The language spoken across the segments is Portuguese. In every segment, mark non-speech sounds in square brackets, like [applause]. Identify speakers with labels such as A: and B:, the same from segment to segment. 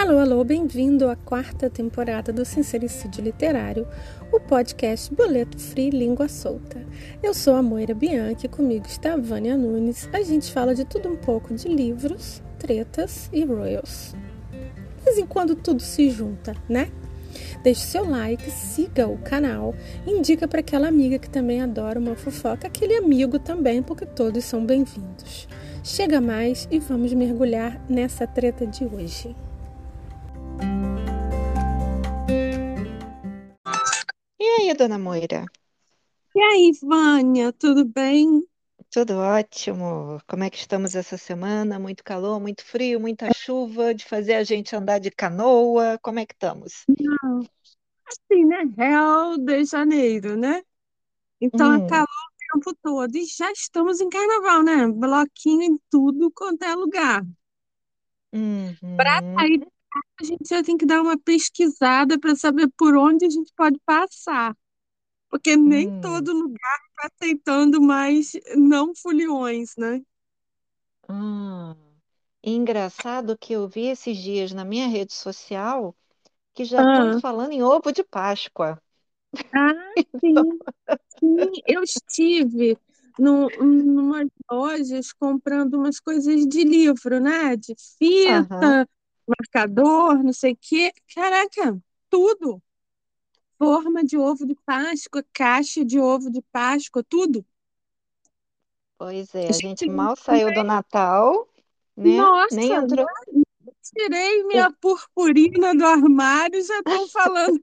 A: Alô, alô, bem-vindo à quarta temporada do Sincericídio Literário, o podcast Boleto Free Língua Solta. Eu sou a Moira Bianchi, comigo está a Vânia Nunes. A gente fala de tudo um pouco de livros, tretas e royals. De vez em quando tudo se junta, né? Deixe seu like, siga o canal, indica para aquela amiga que também adora uma fofoca, aquele amigo também, porque todos são bem-vindos. Chega mais e vamos mergulhar nessa treta de hoje.
B: E aí, dona Moira?
A: E aí, Vânia, tudo bem?
B: Tudo ótimo. Como é que estamos essa semana? Muito calor, muito frio, muita chuva, de fazer a gente andar de canoa. Como é que estamos?
A: Não, assim, né? Real de Janeiro, né? Então é
B: Hum,
A: calor o tempo todo. E já estamos em carnaval, né? Bloquinho em tudo quanto é lugar. Para
B: uhum,
A: sair, a gente já tem que dar uma pesquisada para saber por onde a gente pode passar. Porque nem
B: hum,
A: todo lugar está aceitando mais não foliões, né?
B: hum. Engraçado que eu vi esses dias na minha rede social que já estão
A: Ah,
B: falando em ovo de Páscoa.
A: ah, [laughs] sim. Sim, eu estive no, numas lojas comprando umas coisas de livro, né? De fita, marcador, não sei o quê. Caraca, tudo. Forma de ovo de Páscoa, caixa de ovo de Páscoa, tudo.
B: pois é, a gente
A: Gente,
B: mal saiu do Natal, né? Nem
A: nossa,
B: entrou.
A: tirei minha purpurina do armário já estão falando.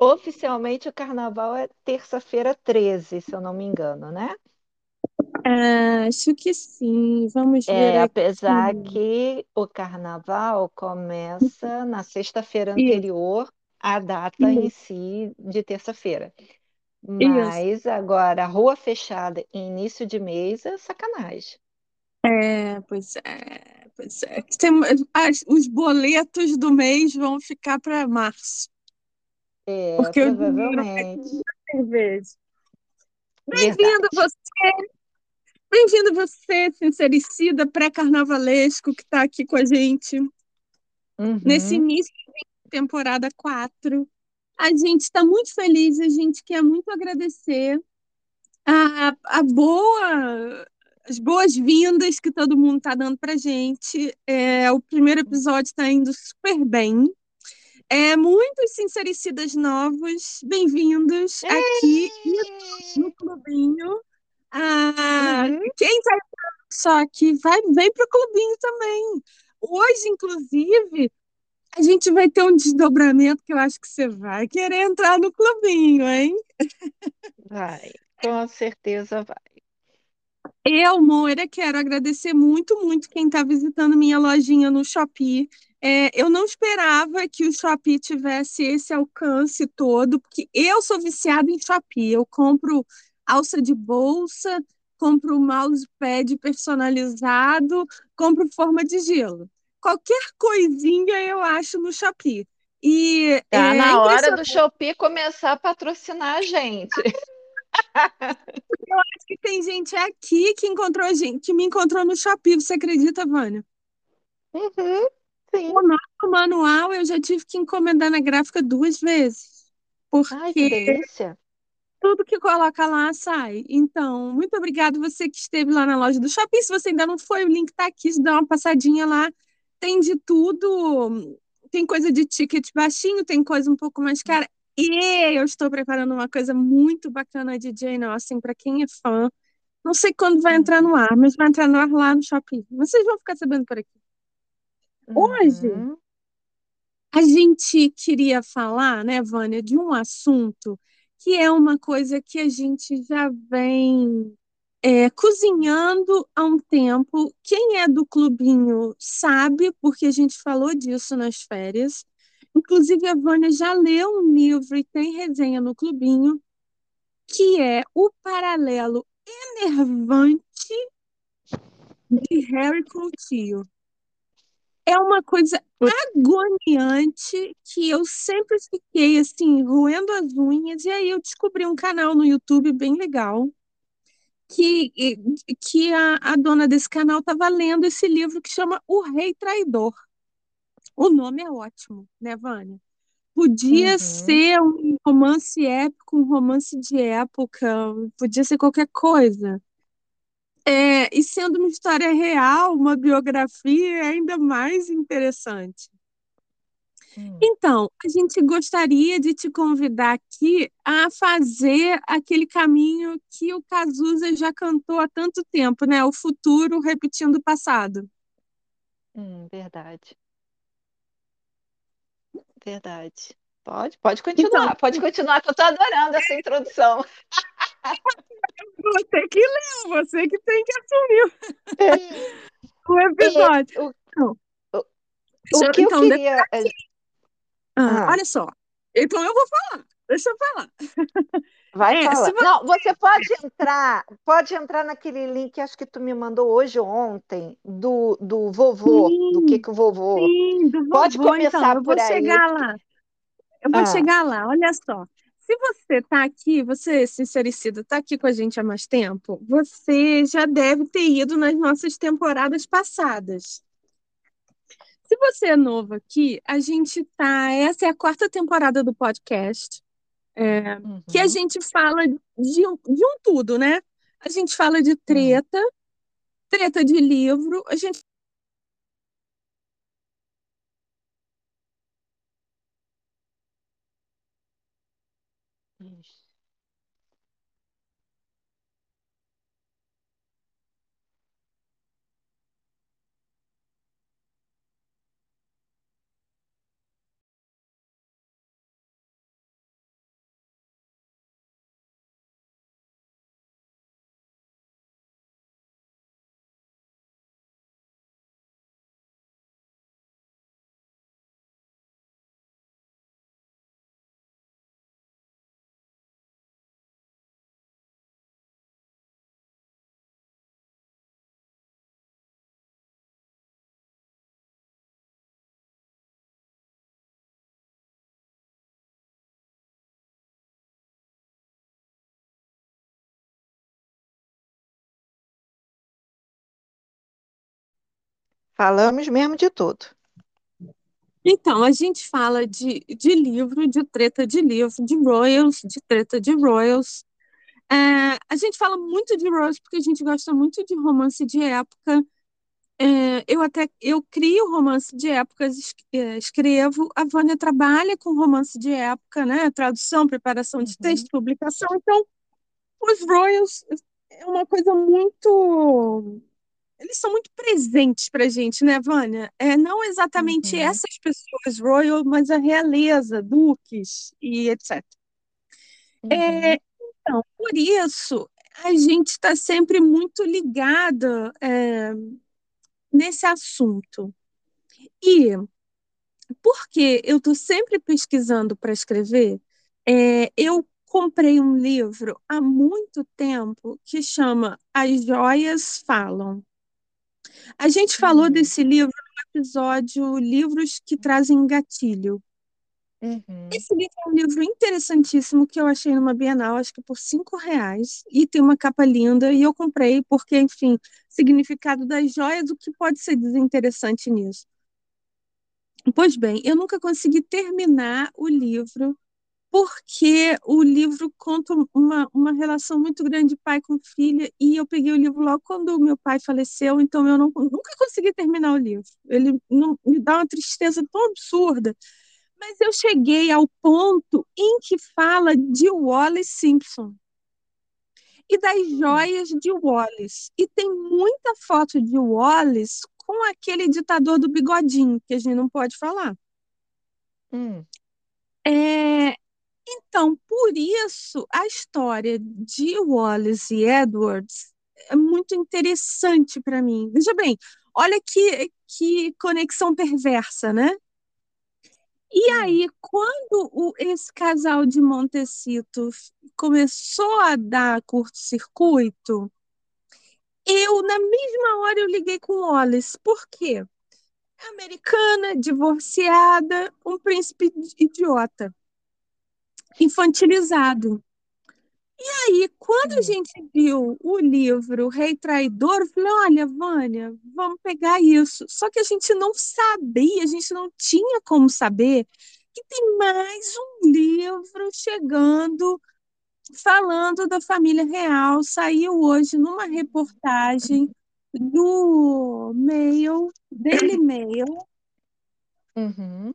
B: Oficialmente o carnaval é terça-feira 13, se eu não me engano, né?
A: Acho que sim. Vamos ver
B: É,
A: aqui.
B: apesar que o carnaval começa na sexta-feira
A: Isso,
B: anterior à data em
A: isso,
B: si de terça-feira.
A: isso.
B: Mas agora, rua fechada em início de mês é sacanagem.
A: É, pois é, pois é. Tem- as- os boletos do mês vão ficar para março,
B: É,
A: porque
B: provavelmente.
A: Bem-vindo você, bem-vindo você, sincericida pré-carnavalesco que está aqui com a gente nesse
B: Uhum,
A: início de temporada 4. A gente está muito feliz, a gente quer muito agradecer a, a boa, as boas-vindas que todo mundo está dando para gente. É, o primeiro episódio está indo super bem. É, muitos sincericidas novos, bem-vindos aqui no clubinho. Ah,
B: uhum.
A: quem vai só que vai, vem para o clubinho também. Hoje, inclusive, a gente vai ter um desdobramento que eu acho que você vai querer entrar no clubinho, hein?
B: Vai, com certeza vai.
A: Eu, Moira, quero agradecer muito, muito quem está visitando minha lojinha no Shopee. É, eu não esperava que o Shopee tivesse esse alcance todo, porque eu sou viciada em Shopee. Eu compro alça de bolsa, compro mousepad personalizado, compro forma de gelo. Qualquer coisinha eu acho no Shopee. E
B: Tá
A: é
B: na hora do Shopee começar a patrocinar a gente. [laughs]
A: que tem gente aqui que encontrou gente, que me encontrou no Shopee. Você acredita, Vânia?
B: Uhum, sim.
A: O nosso manual eu já tive que encomendar na gráfica duas vezes,
B: Ai, que
A: porque
B: delícia.
A: Tudo que coloca lá sai. Então, muito obrigada você que esteve lá na loja do Shopping. Se você ainda não foi, o link está aqui, dá uma passadinha lá. Tem de tudo. Tem coisa de ticket baixinho, tem coisa um pouco mais cara. E eu estou preparando uma coisa muito bacana de Jane Austen para quem é fã. Não sei quando vai entrar no ar, mas vai entrar no ar lá no Shopping. Vocês vão ficar sabendo por aqui. Hoje,
B: uhum,
A: A gente queria falar, né, Vânia, de um assunto que é uma coisa que a gente já vem é, cozinhando há um tempo. Quem é do clubinho sabe, porque a gente falou disso nas férias. Inclusive, a Vânia já leu um livro e tem resenha no clubinho, que é O Paralelo Enervante de Harry Coutinho. É uma coisa agoniante que eu sempre fiquei assim, roendo as unhas, e aí eu descobri um canal no YouTube bem legal que, que a, a dona desse canal estava lendo esse livro que chama O Rei Traidor. O nome é ótimo, né, Vânia? Podia
B: Uhum.
A: ser um romance épico, um romance de época, podia ser qualquer coisa. É, e sendo uma história real, uma biografia, é ainda mais interessante.
B: Hum.
A: Então, a gente gostaria de te convidar aqui a fazer aquele caminho que o Cazuza já cantou há tanto tempo, né? O futuro repetindo o passado.
B: Hum, verdade. Verdade. Pode, pode continuar,
A: Então,
B: pode continuar, que eu estou adorando essa introdução. [laughs] [laughs]
A: você que leu, você que tem que assumir o
B: É, [laughs]
A: episódio.
B: o,
A: Então,
B: o, o que eu
A: então, de-
B: queria. é,
A: ah,
B: Ah,
A: olha só. Então eu vou falar. Deixa eu falar.
B: vai
A: É,
B: falar.
A: você
B: Não, você pode entrar, pode entrar naquele link, acho que tu me mandou hoje ou ontem, do, do vovô, do que
A: Sim,
B: que o vovô.
A: sim, do
B: Pode
A: vovô, então,
B: começar
A: eu
B: por
A: vou
B: aí.
A: chegar lá. Eu vou
B: Ah,
A: chegar lá, olha só. Se você está aqui, você, sincericida, está aqui com a gente há mais tempo, você já deve ter ido nas nossas temporadas passadas. Se você é novo aqui, a gente tá. Essa é a quarta temporada do podcast, é, que a
B: uhum,
A: gente fala de um, de um tudo, né? A gente fala de treta, treta de livro, a gente
B: Falamos mesmo de tudo.
A: Então, a gente fala de, de livro, de treta de livro, de royals, de treta de royals. É, a gente fala muito de royals porque a gente gosta muito de romance de época. É, eu até eu crio romance de épocas, é, escrevo. A Vânia trabalha com romance de época, né? Tradução, preparação de texto,
B: Uhum,
A: publicação. Então, os royals é uma coisa muito eles são muito presentes para gente, né, Vânia? É, não exatamente
B: uhum,
A: essas pessoas royal, mas a realeza, duques e etc. É,
B: uhum,
A: então, por isso, a gente está sempre muito ligada, é, nesse assunto. E porque eu estou sempre pesquisando para escrever, é, eu comprei um livro há muito tempo que chama As Joias Falam. A gente falou
B: hum,
A: desse livro no episódio Livros que Trazem Gatilho.
B: uhum.
A: Esse livro é um livro interessantíssimo que eu achei numa Bienal, acho que por cinco reais, e tem uma capa linda, e eu comprei porque, enfim, significado das joias, o que pode ser desinteressante nisso? Pois bem, eu nunca consegui terminar o livro porque o livro conta uma, uma relação muito grande de pai com filha, e eu peguei o livro logo quando o meu pai faleceu, então eu não, nunca consegui terminar o livro. Ele não, me dá uma tristeza tão absurda. Mas eu cheguei ao ponto em que fala de Wallace Simpson e das
B: Hum,
A: joias de Wallace. E tem muita foto de Wallace com aquele ditador do bigodinho, que a gente não pode falar.
B: hum,
A: É, Então, por isso, a história de Wallace e Edwards é muito interessante para mim. Veja bem, olha que, que conexão perversa, né? E aí, quando o- esse casal de Montecito começou a dar curto-circuito, eu, na mesma hora, eu liguei com Wallace. Por quê? Americana, divorciada, um príncipe idiota, infantilizado. aí, quando a gente viu o livro Rei Traidor, eu falei: olha, Vânia, vamos pegar isso. Só que a gente não sabia, a gente não tinha como saber que tem mais um livro chegando falando da família real. Saiu hoje numa reportagem do Mail, Daily Mail,
B: uhum,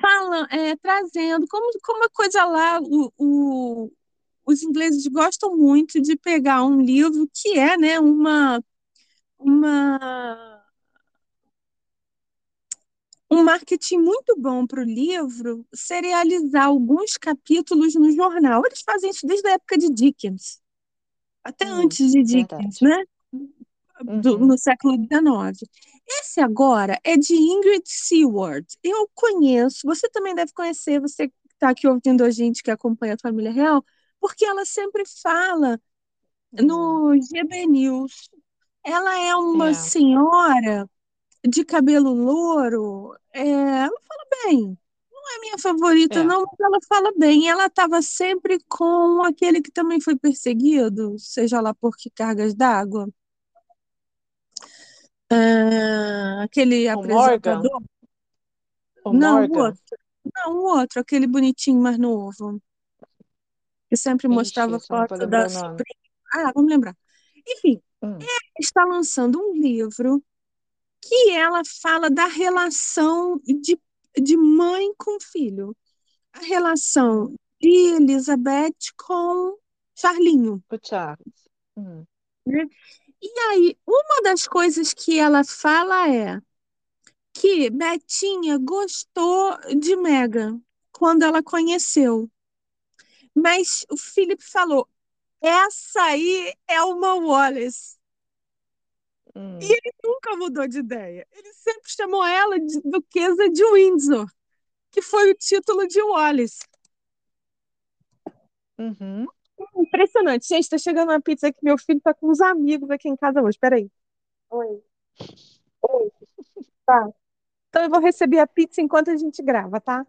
A: fala, é, trazendo como, como a coisa lá, o, o, os ingleses gostam muito de pegar um livro que é, né, uma, uma, um marketing muito bom para o livro, serializar alguns capítulos no jornal. Eles fazem isso desde a época de Dickens, até
B: hum,
A: antes de Dickens,
B: verdade.
A: né? Do,
B: Uhum,
A: no século XIX. Esse agora é de Ingrid Seward. Eu conheço, você também deve conhecer, você que está aqui ouvindo a gente que acompanha a família real, porque ela sempre fala no GB News. Ela é uma
B: é,
A: senhora de cabelo louro. É, ela fala bem. Não é minha favorita,
B: é.
A: não, mas ela fala bem. Ela estava sempre com aquele que também foi perseguido, seja lá por que cargas d'água. É, aquele
B: O Morgan,
A: apresentador.
B: o
A: Não, o
B: Morgan.
A: outro. Não, o outro, aquele bonitinho mais novo, que sempre
B: Ixi,
A: mostrava
B: vou
A: foto da
B: o.
A: Ah, vamos lembrar. Enfim,
B: Hum,
A: está lançando um livro que ela fala da relação de, de mãe com filho, a relação de Elizabeth com Charlinho,
B: o Charles. Hum,
A: né? E aí, uma das coisas que ela fala é que Betinha gostou de Meghan quando ela conheceu, mas o Philip falou: essa aí é uma Wallace. E
B: hum,
A: ele nunca mudou de ideia. Ele sempre chamou ela de Duquesa de Windsor. que foi o título de Wallace.
B: uhum.
A: Impressionante. Gente, está chegando uma pizza que meu filho está com uns amigos aqui em casa hoje. Peraí. Oi. Oi. Tá. Então eu vou receber a pizza enquanto a gente grava, tá?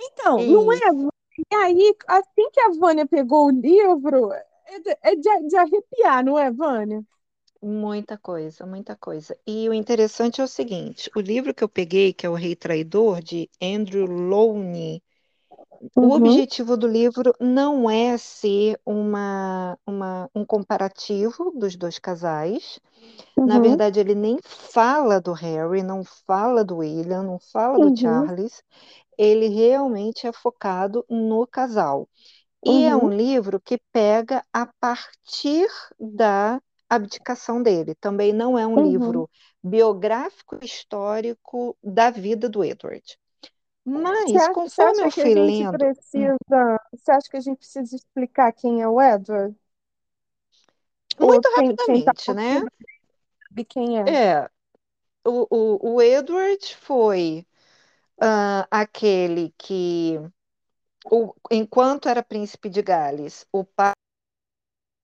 A: Então, não é.
B: Isso.
A: E aí, assim que a Vânia pegou o livro, é de, é de, de arrepiar, não é, Vânia?
B: Muita coisa, muita coisa. E o interessante é o seguinte: o livro que eu peguei, que é O Rei Traidor, de Andrew Lowney, o
A: Uhum,
B: objetivo do livro não é ser uma, uma, um comparativo dos dois casais. Na
A: uhum,
B: verdade, ele nem fala do Harry, não fala do William, não fala do
A: uhum,
B: Charles. Ele realmente é focado no casal. E é um
A: uhum,
B: livro que pega a partir da abdicação dele. Também não é um
A: uhum.
B: livro biográfico histórico da vida do Edward.
A: Você
B: Mas,
A: acha, você
B: conforme eu
A: acha que a
B: fui
A: gente
B: lendo, hum,
A: precisa. Você acha que a gente precisa explicar quem é o Edward?
B: Muito
A: quem, quem tá
B: rapidamente, né?
A: sabe quem é?
B: É, o, o, o Edward foi ah, aquele que, o, enquanto era príncipe de Gales, o pai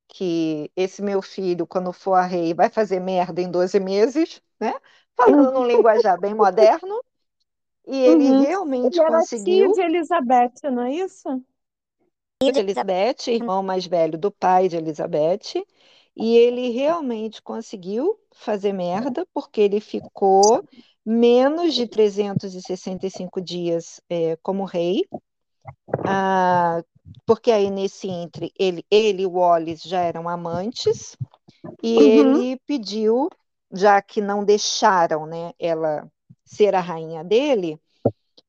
B: que esse meu filho, quando for a rei, vai fazer merda em 12 meses, né? Falando num linguajar bem moderno, e ele
A: Uhum.
B: realmente
A: Ele era
B: conseguiu.
A: de Elizabeth, não é isso?
B: de Elizabeth, irmão mais velho do pai de Elizabeth, e ele realmente conseguiu fazer merda, porque ele ficou menos de 365 dias é, como rei, ah, porque aí nesse entre ele, ele e o Wallace já eram amantes, e
A: Uhum,
B: ele pediu, já que não deixaram, né, ela ser a rainha dele,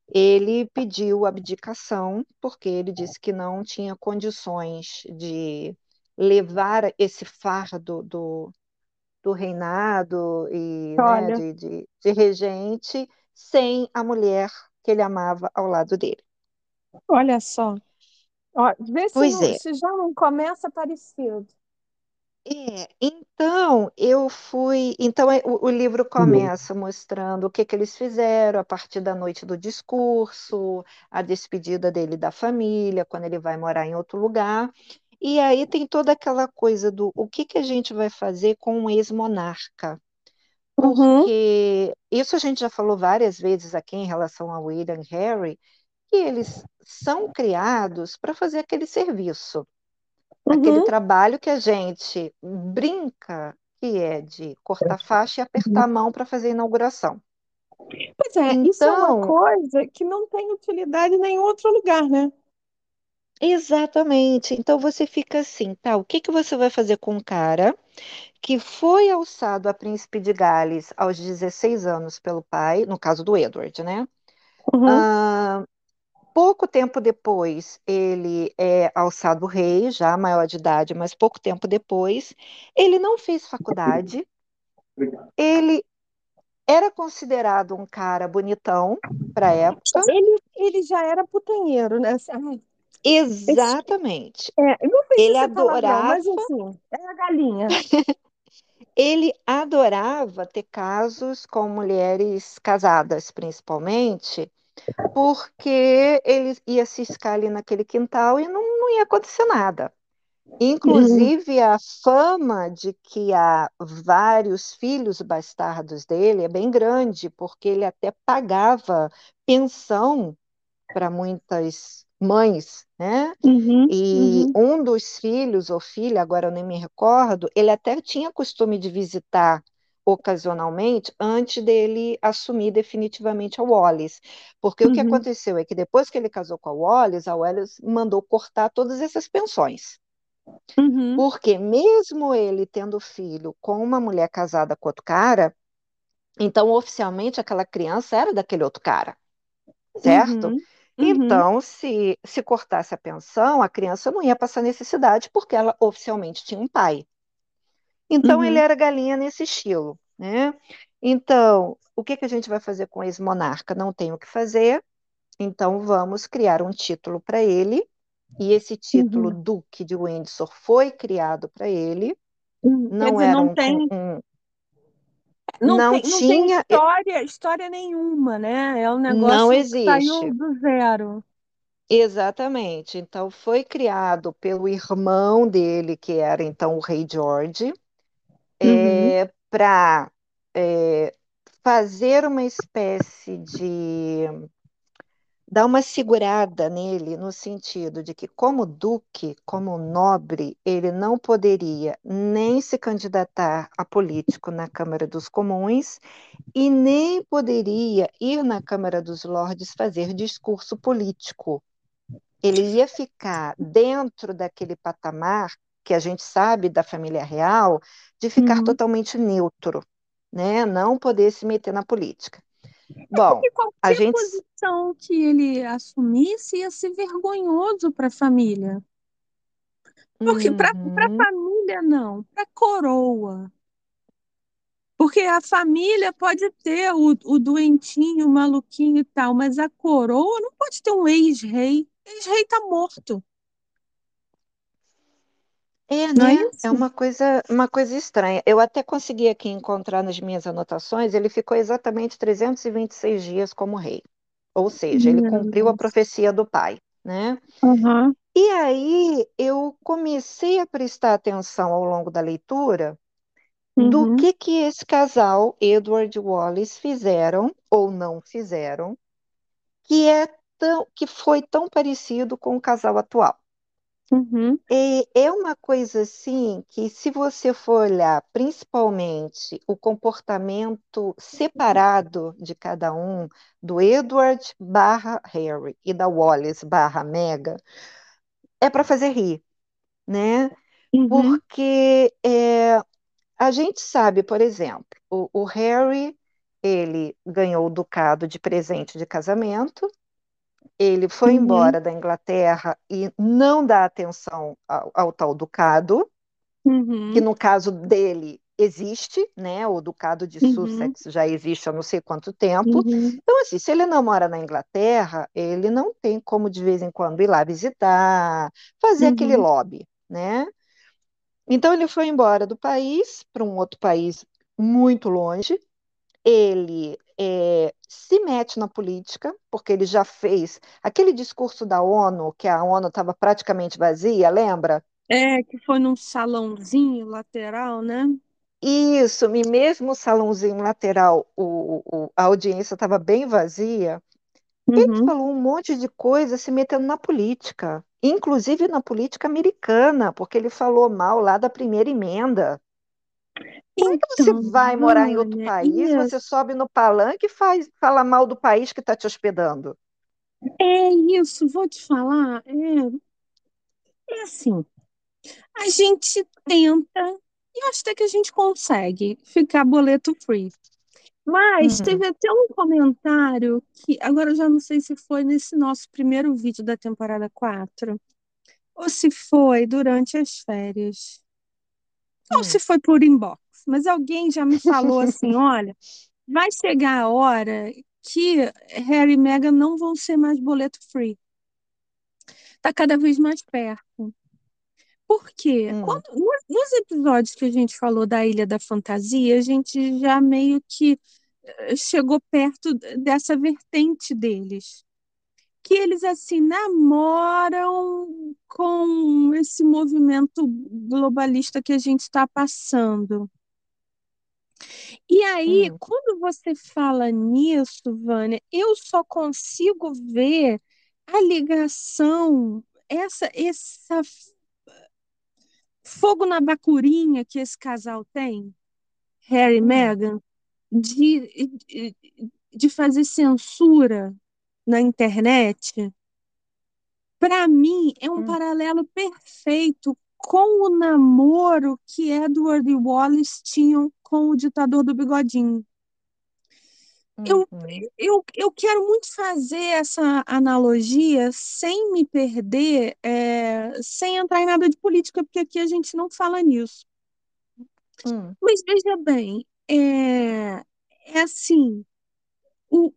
B: ele pediu abdicação porque ele disse que não tinha condições de levar esse fardo do, do reinado e, né, de, de, de regente sem a mulher que ele amava ao lado dele.
A: olha só. Ó, vê se, não,
B: é,
A: se já não começa parecido.
B: É, então eu fui. Então é, o, o livro começa mostrando o que que eles fizeram a partir da noite do discurso, a despedida dele da família, quando ele vai morar em outro lugar. E aí tem toda aquela coisa do o que que a gente vai fazer com um ex-monarca.
A: Uhum,
B: Porque isso a gente já falou várias vezes aqui em relação a William e Harry, que eles são criados para fazer aquele serviço aquele
A: Uhum.
B: trabalho que a gente brinca que é de cortar faixa e apertar a mão para fazer a inauguração.
A: Pois é, isso é uma
B: Então,
A: coisa que não tem utilidade em nenhum outro lugar, né?
B: exatamente. Então você fica assim, tá? O que que você vai fazer com um cara que foi alçado a príncipe de Gales aos 16 anos pelo pai, no caso do Edward, né?
A: Uhum,
B: Ah, pouco tempo depois, ele é alçado rei, já maior de idade, mas pouco tempo depois, ele não fez faculdade, ele era considerado um cara bonitão para a época.
A: Ele, ele já era putanheiro, né? Assim,
B: Exatamente.
A: é, não
B: Ele
A: é
B: adorava,
A: mas assim, é a galinha. [laughs]
B: ele adorava ter casos com mulheres casadas, principalmente, porque ele ia ciscar ali naquele quintal e não, não ia acontecer nada.
A: Uhum,
B: Inclusive, a fama de que há vários filhos bastardos dele é bem grande, porque ele até pagava pensão para muitas mães, né?
A: uhum,
B: E
A: uhum,
B: um dos filhos ou filha, agora eu nem me recordo, ele até tinha costume de visitar ocasionalmente antes dele assumir definitivamente a Wallis. Porque o que
A: uhum,
B: aconteceu é que depois que ele casou com a Wallis, a Wallis mandou cortar todas essas pensões.
A: uhum,
B: Porque mesmo ele tendo filho com uma mulher casada com outro cara, então oficialmente aquela criança era daquele outro cara, certo?
A: uhum, uhum,
B: Então, se, se cortasse a pensão, a criança não ia passar necessidade porque ela oficialmente tinha um pai. Então, ele
A: uhum,
B: era galinha nesse estilo, né? Então, o que que a gente vai fazer com esse monarca? Não tem o que fazer, então vamos criar um título para ele, e esse título
A: uhum,
B: Duque de Windsor foi criado para ele,
A: uhum.
B: Não
A: dizer,
B: era
A: não
B: um,
A: tem,
B: um-
A: não
B: não
A: tem, não tem
B: tinha,
A: história, história nenhuma, né? É um
B: não
A: negócio que saiu
B: existe.
A: do zero.
B: Exatamente. Então, foi criado pelo irmão dele, que era então o rei George,
A: Uhum,
B: para fazer uma espécie de dar uma segurada nele, no sentido de que, como duque, como nobre, ele não poderia nem se candidatar a político na Câmara dos Comuns e nem poderia ir na Câmara dos Lordes fazer discurso político. Ele ia ficar dentro daquele patamar que a gente sabe da família real, de ficar
A: uhum.
B: totalmente neutro, né? Não poder se meter na política. Bom,
A: Porque
B: a
A: qualquer
B: gente
A: posição que ele assumisse ia ser vergonhoso para a família. Porque para a
B: Uhum.
A: família, não, para a coroa. Porque a família pode ter o, o doentinho, o maluquinho e tal, mas a coroa não pode ter um ex-rei. Ex-rei está morto,
B: É,
A: não é
B: né? É
A: isso?
B: uma coisa, uma coisa estranha. Eu até consegui aqui encontrar nas minhas anotações, ele ficou exatamente 326 dias como rei. Ou seja, ele cumpriu a profecia do pai, né?
A: Aham,
B: E aí eu comecei a prestar atenção ao longo da leitura do
A: uhum,
B: que que esse casal, Edward e Wallace, fizeram ou não fizeram, que é tão, que foi tão parecido com o casal atual.
A: Uhum,
B: É, é uma coisa assim que, se você for olhar principalmente o comportamento separado de cada um, do Edward barra Harry e da Wallace barra Meghan, é para fazer rir, né?
A: uhum,
B: Porque é, a gente sabe, por exemplo, o, o Harry, ele ganhou o ducado de presente de casamento, ele foi
A: uhum,
B: embora da Inglaterra e não dá atenção ao, ao tal ducado, que
A: uhum,
B: no caso dele existe, né? O ducado de
A: uhum,
B: Sussex já existe há não sei quanto tempo.
A: uhum,
B: Então, assim, se ele não mora na Inglaterra, ele não tem como de vez em quando ir lá visitar, fazer aquele
A: uhum,
B: lobby, né? Então ele foi embora do país para um outro país muito longe. Ele é, se mete na política, porque ele já fez aquele discurso da ONU, que a ONU estava praticamente vazia, lembra?
A: É, que foi num salãozinho lateral, né?
B: Isso, e mesmo o salãozinho lateral, o, o- a audiência estava bem vazia. Ele
A: uhum,
B: falou um monte de coisa se metendo na política. inclusive na política americana, porque ele falou mal lá da primeira emenda. Como é que você
A: Então,
B: vai morar em outro país, você sobe no palanque e faz, fala mal do país que está te hospedando?
A: é isso, vou te falar, é, é assim, a gente tenta, e acho até que a gente consegue ficar boleto free. Mas
B: Hum,
A: teve até um comentário que, agora eu já não sei se foi nesse nosso primeiro vídeo da temporada 4 ou se foi durante as férias, ou
B: hum,
A: se foi por inbox, mas alguém já me falou assim: [laughs] olha, vai chegar a hora que Harry e Meghan não vão ser mais boleto free. Está cada vez mais perto. Por quê?
B: hum,
A: Quando, no- nos episódios que a gente falou da Ilha da Fantasia, a gente já meio que eh, chegou perto dessa vertente deles. Que eles, assim, namoram com esse movimento globalista que a gente está passando. E aí,
B: hum,
A: quando você fala nisso, Vânia, eu só consigo ver a ligação, essa, essa fogo na bacurinha que esse casal tem, Harry e
B: hum,
A: Meghan, de, de, de fazer censura na internet, para mim é um
B: hum,
A: paralelo perfeito com o namoro que Edward e Wallace tinham com o ditador do Bigodinho. Eu,
B: hum.
A: eu, eu quero muito fazer essa analogia sem me perder, é, sem entrar em nada de política, porque aqui a gente não fala nisso.
B: hum.
A: Mas veja bem, é, é assim, o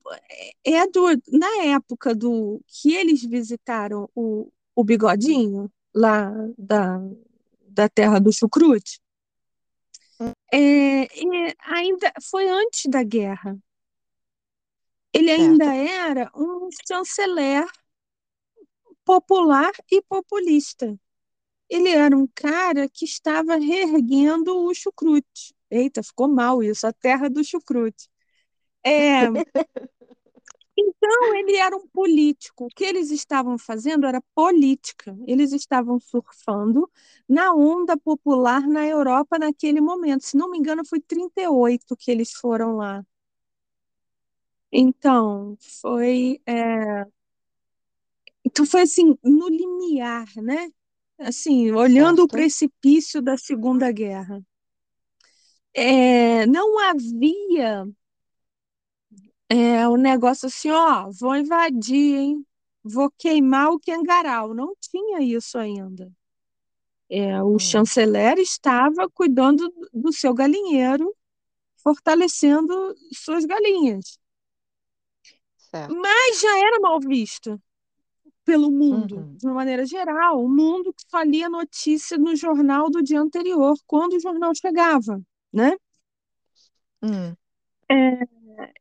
A: Edward, na época do que eles visitaram o, o Bigodinho, lá da, da terra do chucrute, é, é, ainda foi antes da guerra. Ele ainda
B: Certo.
A: era um chanceler popular e populista. Ele era um cara que estava reerguendo o chucrute. Eita, ficou mal isso, a terra do chucrute. É, então, ele era um político. O que eles estavam fazendo era política. Eles estavam surfando na onda popular na Europa naquele momento. Se não me engano, foi 38 que eles foram lá. Então, foi, é, então foi assim, no limiar, né? Assim, olhando o
B: Certo.
A: precipício da Segunda Guerra. É, não havia é, o negócio assim, ó, vou invadir, hein? Vou queimar o Cangarau. Não tinha isso ainda. É, o
B: Hum,
A: chanceler estava cuidando do seu galinheiro, fortalecendo suas galinhas.
B: certo.
A: Mas já era mal visto pelo mundo,
B: Uhum,
A: de uma maneira geral. O mundo que só lia notícia no jornal do dia anterior, quando o jornal chegava, né?
B: hum,
A: É,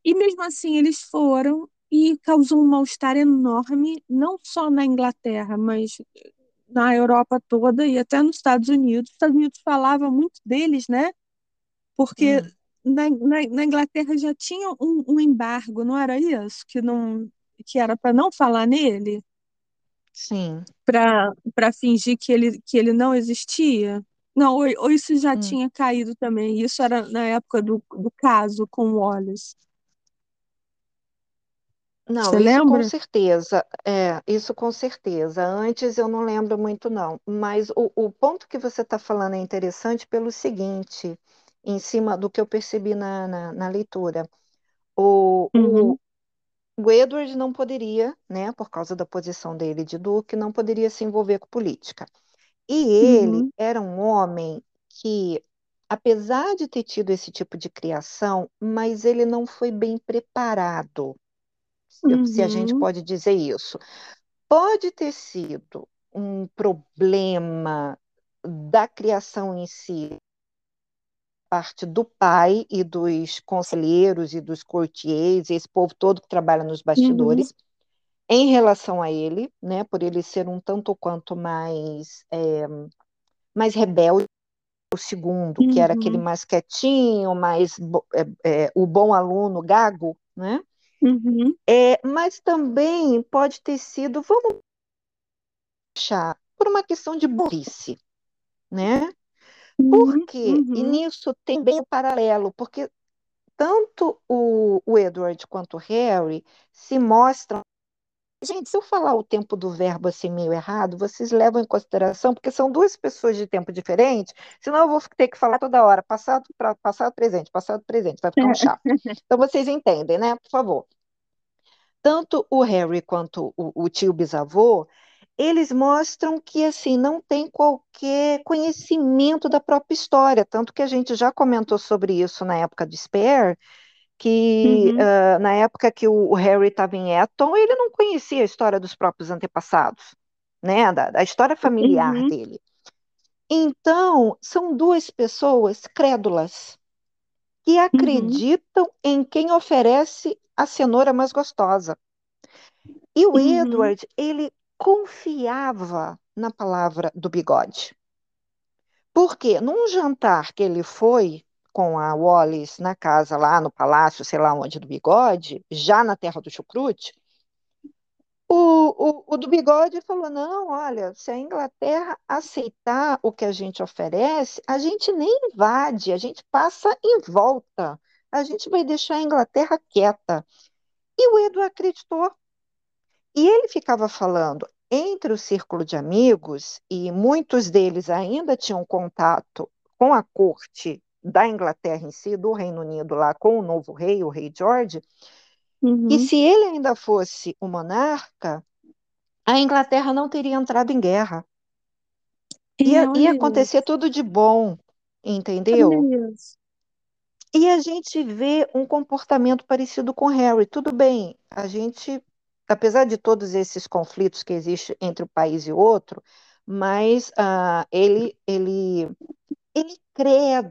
A: e mesmo assim eles foram e causou um mal-estar enorme, não só na Inglaterra, mas na Europa toda e até nos Estados Unidos. Os Estados Unidos falava muito deles, né? Porque
B: hum.
A: na, na, na Inglaterra já tinha um, um embargo, não era isso? Que não que era para não falar nele,
B: Sim.
A: para para fingir que ele, que ele não existia. Não, ou, ou isso já
B: Hum.
A: tinha caído também. Isso era na época do, do caso com o Wallace.
B: Não,
A: Você
B: isso com
A: lembra?
B: certeza. É, isso com certeza. Antes eu não lembro muito, não. Mas o, o ponto que você está falando é interessante pelo seguinte, em cima do que eu percebi na, na, na leitura. O, o,
A: Uhum,
B: o Edward não poderia, né, por causa da posição dele de duque, não poderia se envolver com política. E ele
A: uhum,
B: era um homem que, apesar de ter tido esse tipo de criação, mas ele não foi bem preparado, se se a gente
A: uhum,
B: pode dizer isso. Pode ter sido um problema da criação em si, parte do pai e dos conselheiros e dos courtiers, esse povo todo que trabalha nos
A: uhum,
B: bastidores, em relação a ele, né, por ele ser um tanto quanto mais, é, mais rebelde o segundo, que era aquele
A: uhum,
B: mais quietinho, mais é, é, o bom aluno, gago, né?
A: Uhum,
B: É, mas também pode ter sido, vamos deixar por uma questão de burrice, né?
A: Uhum,
B: Porque, e
A: uhum,
B: nisso tem bem o paralelo, porque tanto o, o Edward quanto o Harry se mostram. Gente, se eu falar o tempo do verbo assim meio errado, vocês levam em consideração, porque são duas pessoas de tempo diferente, senão eu vou ter que falar toda hora, passado, pra, passado, presente, passado, presente, vai ficar um chato. [laughs] Então vocês entendem, né? Por favor. Tanto o Harry quanto o, o tio bisavô, eles mostram que assim não tem qualquer conhecimento da própria história, tanto que a gente já comentou sobre isso na época de Spare, que
A: uhum,
B: uh, na época que o, Harry estava em Eton, ele não conhecia a história dos próprios antepassados, né, da, da história familiar
A: uhum,
B: dele. Então, são duas pessoas crédulas que
A: uhum,
B: acreditam em quem oferece a cenoura mais gostosa. E o
A: uhum,
B: Edward, ele confiava na palavra do bigode. Porque num jantar que ele foi com a Wallis na casa lá no palácio, sei lá onde, do bigode, já na terra do chucrute, o, o, o do bigode falou: não, olha, se a Inglaterra aceitar o que a gente oferece, a gente nem invade, a gente passa em volta, a gente vai deixar a Inglaterra quieta. E o Edu acreditou. E ele ficava falando entre o círculo de amigos, e muitos deles ainda tinham contato com a corte da Inglaterra em si, do Reino Unido lá, com o novo rei, o rei George,
A: uhum.
B: se ele ainda fosse o monarca, a Inglaterra não teria entrado em guerra. Ia, ia acontecer tudo de bom, entendeu? E a gente vê um comportamento parecido com Harry. Tudo bem, a gente, apesar de todos esses conflitos que existem entre o país e outro, mas ah, ele, ele, ele é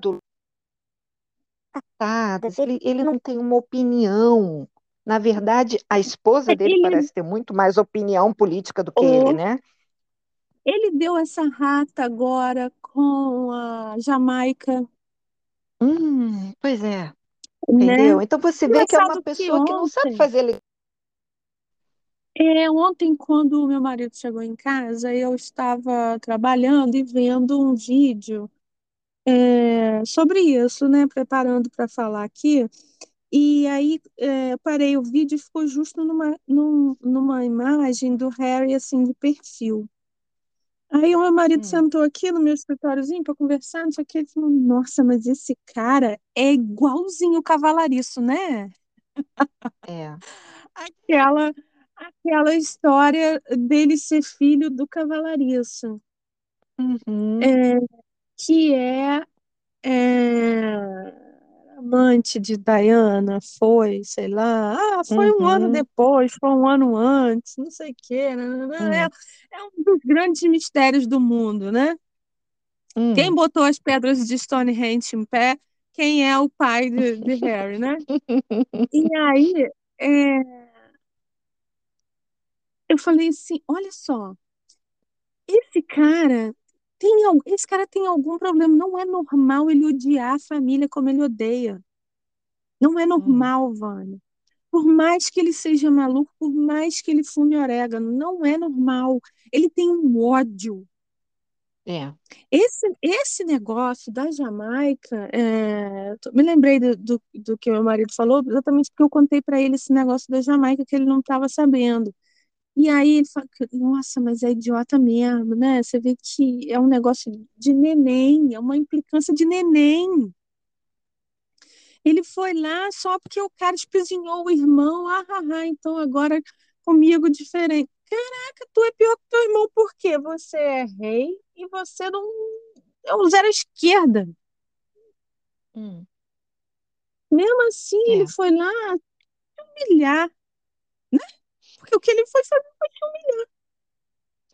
B: patadas, ele, ele não tem uma opinião. Na verdade, a esposa dele
A: Ele,
B: parece ter muito mais opinião política do que ele,
A: oh,
B: né?
A: ele deu essa rata agora com a Jamaica,
B: Hum, pois é,
A: né?
B: entendeu? Então você vê que é uma
A: Engraçado que
B: pessoa que não sabe
A: ontem,
B: fazer.
A: é, ontem quando o meu marido chegou em casa, eu estava trabalhando e vendo um vídeo é, sobre isso, né? Preparando para falar aqui. E aí é, parei o vídeo e ficou justo numa, num- numa imagem do Harry assim de perfil. Aí o meu marido
B: Hum,
A: sentou aqui no meu escritóriozinho para conversar, não sei o que, ele falou, nossa, mas esse cara é igualzinho o Cavalariço, né?
B: é. [laughs]
A: Aquela, aquela história dele ser filho do Cavalariço,
B: Uhum,
A: é, que é, é, amante de Diana, foi, sei lá, ah, foi um ano
B: uhum,
A: depois, foi um ano antes, não sei o quê, né? né, né,
B: hum,
A: É, é um dos grandes mistérios do mundo, né? Quem
B: hum.
A: botou as pedras de Stonehenge em pé? Quem é o pai de, de Harry, né? E aí, é, eu falei assim, olha só, esse cara tem, esse cara tem algum problema. Não é normal ele odiar a família como ele odeia. Não é
B: Hum,
A: normal, Vânia. Por mais que ele seja maluco, por mais que ele fume orégano, não é normal. Ele tem um ódio.
B: é.
A: Esse, esse negócio da Jamaica, é, me lembrei do, do, do que meu marido falou, exatamente porque eu contei para ele esse negócio da Jamaica que ele não estava sabendo. E aí ele fala, nossa, mas é idiota mesmo, né? Você vê que é um negócio de neném, é uma implicância de neném. Ele foi lá só porque o cara espezinhou o irmão, ah, ah, ah, então agora comigo diferente. Caraca, tu é pior que teu irmão, por quê? Você é rei e você não é um zero à esquerda.
B: Hum,
A: Mesmo assim, ele
B: é.
A: foi lá humilhar, né? Porque o que ele foi fazer foi humilhar.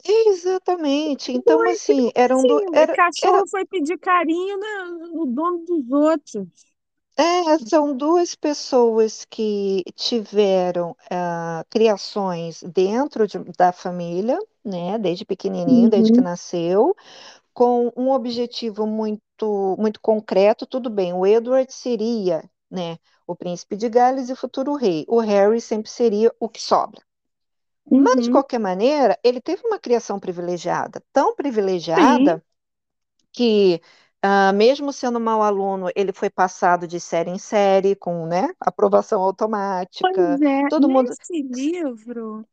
B: Exatamente. Então,
A: nem
B: assim, eram do,
A: assim,
B: era, era,
A: cachorro foi pedir carinho né, no dono dos outros.
B: é, são duas pessoas que tiveram ah, criações dentro de- da família, né, desde pequenininho, desde que
A: Uhum,
B: nasceu, com um objetivo muito, muito concreto. Tudo bem, o Edward seria, né, o príncipe de Gales e futuro rei. O Harry sempre seria o que sobra. Mas, de
A: Uhum.
B: qualquer maneira, ele teve uma criação privilegiada, tão
A: Sim,
B: privilegiada que, ah, mesmo sendo mau aluno, ele foi passado de série em série, com, né, aprovação automática.
A: é.
B: Todo mundo.
A: Nesse livro,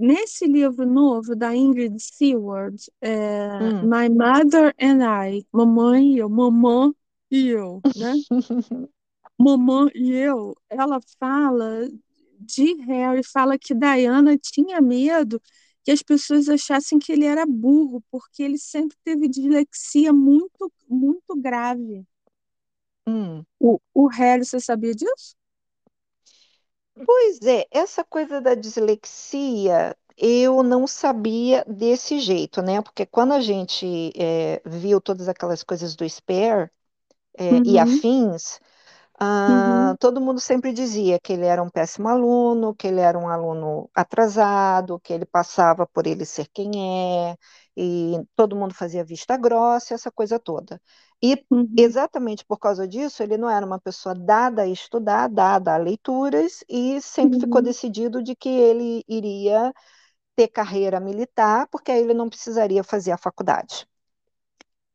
A: nesse livro novo da Ingrid Seward, é,
B: Hum.
A: My Mother and I, Mamãe e eu, Mamã e eu, né? [laughs] Mamã e eu, ela fala de Harry, fala que Diana tinha medo que as pessoas achassem que ele era burro, porque ele sempre teve dislexia muito, muito grave.
B: Hum.
A: O, o Harry, você sabia disso?
B: Pois é, essa coisa da dislexia eu não sabia desse jeito, né? Porque quando a gente é, viu todas aquelas coisas do Spare é, e
A: Uhum,
B: afins, ah,
A: uhum,
B: todo mundo sempre dizia que ele era um péssimo aluno, que ele era um aluno atrasado, que ele passava por ele ser quem é, e todo mundo fazia vista grossa, essa coisa toda. E
A: uhum,
B: exatamente por causa disso, ele não era uma pessoa dada a estudar, dada a leituras, e sempre ficou
A: uhum.
B: decidido de que ele iria ter carreira militar, porque aí ele não precisaria fazer a faculdade.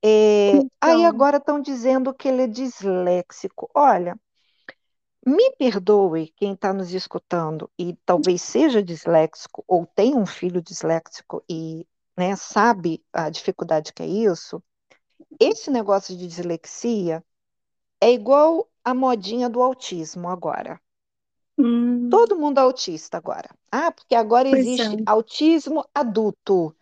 B: É, aí
A: Então,
B: agora estão dizendo que ele é disléxico. Olha, me perdoe quem está nos escutando e talvez seja disléxico ou tem um filho disléxico e né, sabe a dificuldade que é isso. Esse negócio de dislexia é igual a modinha do autismo agora.
A: hum,
B: Todo mundo é autista agora. Ah, porque agora
A: pois é.
B: existe autismo adulto,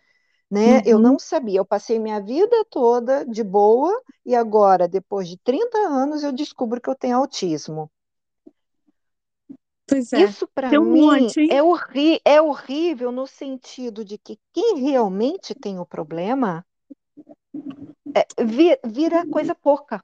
B: né? Eu não
A: Uhum,
B: sabia. Eu passei minha vida toda de boa e agora, depois de 30 anos, eu descubro que eu tenho autismo.
A: é.
B: Isso para
A: um
B: mim
A: monte,
B: é, horri é horrível no sentido de que quem realmente tem o problema é, vi vira coisa pouca,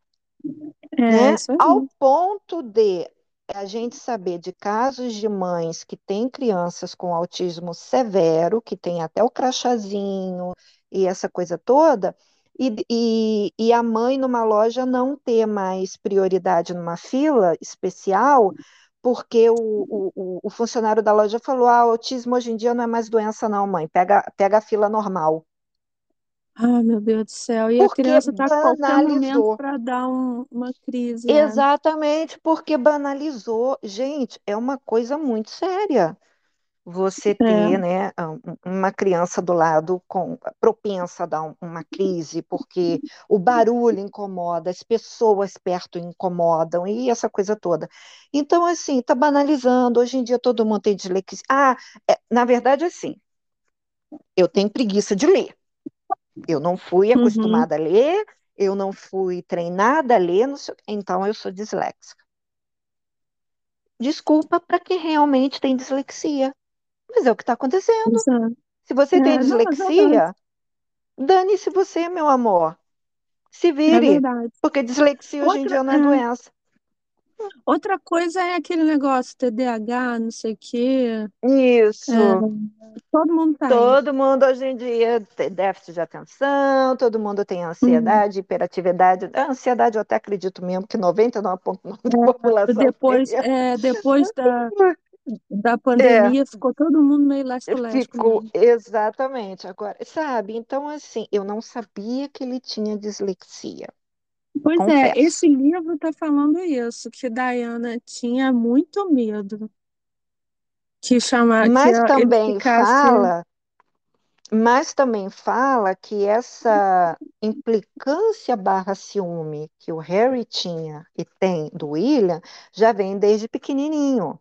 A: É,
B: né?
A: isso
B: Ao ponto de a gente saber de casos de mães que têm crianças com autismo severo, que tem até o crachazinho e essa coisa toda, e, e, e a mãe numa loja não ter mais prioridade numa fila especial, porque o, o, o funcionário da loja falou: ah, autismo hoje em dia não é mais doença, não, mãe, pega, pega a fila normal.
A: Ai, meu Deus do céu. E a
B: Porque
A: criança está a qualquer momento para dar um- uma crise. É.
B: Exatamente, porque banalizou. Gente, é uma coisa muito séria. Você ter,
A: É.
B: né, um- uma criança do lado com propensa a dar um- uma crise, porque o barulho incomoda, as pessoas perto incomodam e essa coisa toda. Então, assim, tá banalizando. Hoje em dia todo mundo tem dislexia. Ah, é, na verdade, assim, eu tenho preguiça de ler. Eu não fui
A: Uhum,
B: acostumada a ler, eu não fui treinada a ler, sei então eu sou disléxica. Desculpa para quem realmente tem dislexia, mas é o que está acontecendo.
A: exato.
B: Se você tem
A: É, é verdade.
B: dislexia, dane-se você, meu amor. Se
A: É
B: vire,
A: verdade.
B: porque dislexia hoje em
A: Outra,
B: dia não é
A: é,
B: doença.
A: Outra coisa é aquele negócio, TDAH, não sei o quê. É,
B: Isso.
A: todo mundo tem.
B: Todo mundo hoje em dia tem déficit de atenção, todo mundo tem
A: Uhum.
B: ansiedade, hiperatividade. A ansiedade eu até acredito mesmo que 99,9% da população tem.
A: Depois, é, depois da, da [laughs]
B: É,
A: pandemia, ficou todo mundo meio lesto-lesco
B: ficou
A: mesmo.
B: exatamente agora, sabe? Então, assim, eu não sabia que ele tinha dislexia,
A: Pois é, esse livro está falando isso, que Diana tinha muito medo que chamar, que
B: Mas
A: ele
B: também
A: ficasse.
B: fala, mas também fala que essa implicância barra ciúme que o Harry tinha e tem do William já vem desde pequenininho.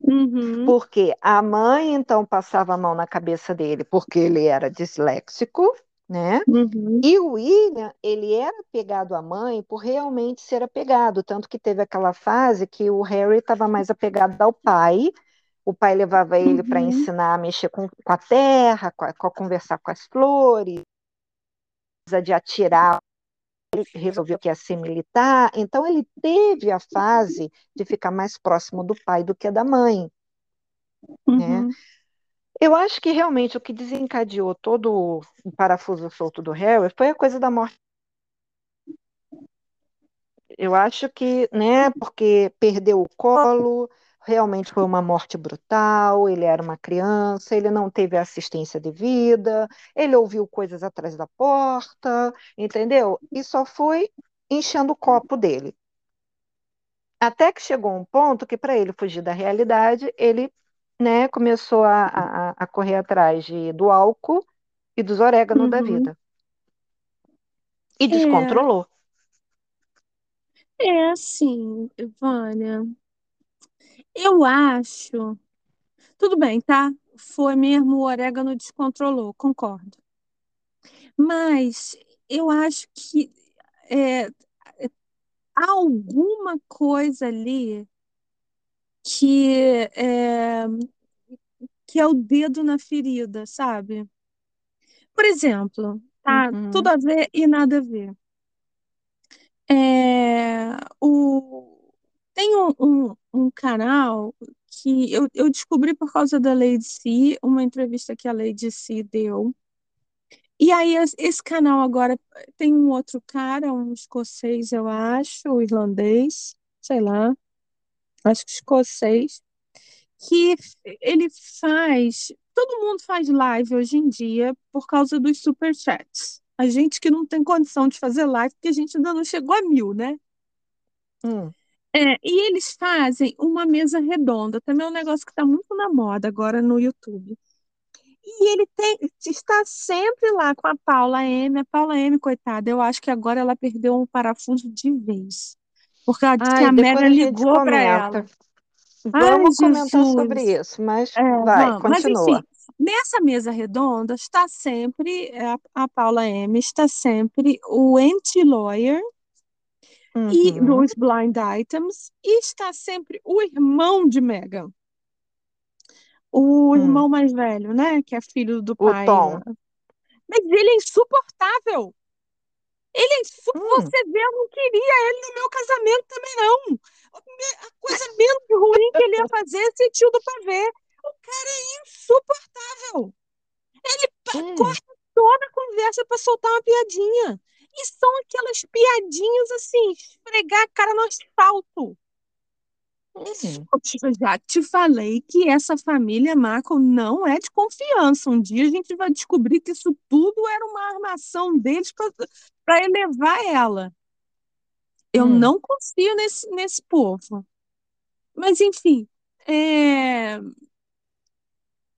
A: Uhum,
B: Porque a mãe então passava a mão na cabeça dele porque ele era disléxico, né?
A: uhum,
B: E o William, ele era apegado à mãe por realmente ser apegado, tanto que teve aquela fase que o Harry estava mais apegado ao pai. O pai levava ele para
A: uhum,
B: ensinar a mexer com, com a terra, com a, com a conversar com as flores, de atirar, ele resolveu que ia ser militar. Então ele teve a fase de ficar mais próximo do pai do que da mãe, né? Eu acho que realmente o que desencadeou todo o parafuso solto do Harry foi a coisa da morte Eu acho que, né, porque perdeu o colo, realmente foi uma morte brutal, ele era uma criança, ele não teve a assistência devida, ele ouviu coisas atrás da porta, entendeu? E só foi enchendo o copo dele. Até que chegou um ponto que, para ele fugir da realidade, ele né, começou a, a, a correr atrás de, do álcool e dos orégano da
A: Uhum.
B: vida. E
A: É,
B: descontrolou.
A: é assim, Vânia. Eu acho. Tudo bem, tá? Foi mesmo o orégano descontrolou, concordo. Mas eu acho que é, há alguma coisa ali que é, que é o dedo na ferida, sabe? Por exemplo, tá tudo
B: Uhum.
A: a ver e nada a ver. É, o, tem um, um, um canal que eu, eu descobri por causa da Lady C, uma entrevista que a Lady C deu. E aí, es- esse canal agora tem um outro cara, um escocês, eu acho, ou irlandês, sei lá, acho que escocês, que ele faz. Todo mundo faz live hoje em dia por causa dos superchats. A gente que não tem condição de fazer live, porque a gente ainda não chegou a mil, né?
B: Hum.
A: É, e eles fazem uma mesa redonda, também é um negócio que está muito na moda agora no YouTube. E ele tem, está sempre lá com a Paula M. A Paula M, coitada, eu acho que agora ela perdeu um parafuso de vez. Por causa de que
B: Ai,
A: Mega
B: a gente
A: ligou para ela. Ai,
B: Vamos comentar sobre
A: Jesus.
B: isso, mas
A: É,
B: vai,
A: vamos. Mas
B: continua.
A: enfim, nessa mesa redonda está sempre é, a, a Paula M, está sempre o anti-lawyer e
B: Uhum,
A: dos blind items e está sempre o irmão de Megan. O
B: hum.
A: irmão mais velho, né? Que é filho do
B: O
A: pai lá.
B: Tom.
A: Mas ele é insuportável. Ele.
B: Hum,
A: Você vê, eu não queria ele no meu casamento também, não. A coisa menos [laughs] ruim que ele ia fazer é ser tio do pavê. O cara é insuportável. Ele
B: hum,
A: corta toda a conversa para soltar uma piadinha. E são aquelas piadinhas assim, esfregar a cara no asfalto. Isso,
B: hum.
A: eu já te falei que essa família Marco não é de confiança. Um dia a gente vai descobrir que isso tudo era uma armação deles para elevar ela. Eu
B: Hum.
A: não confio nesse, nesse povo. Mas, enfim, é,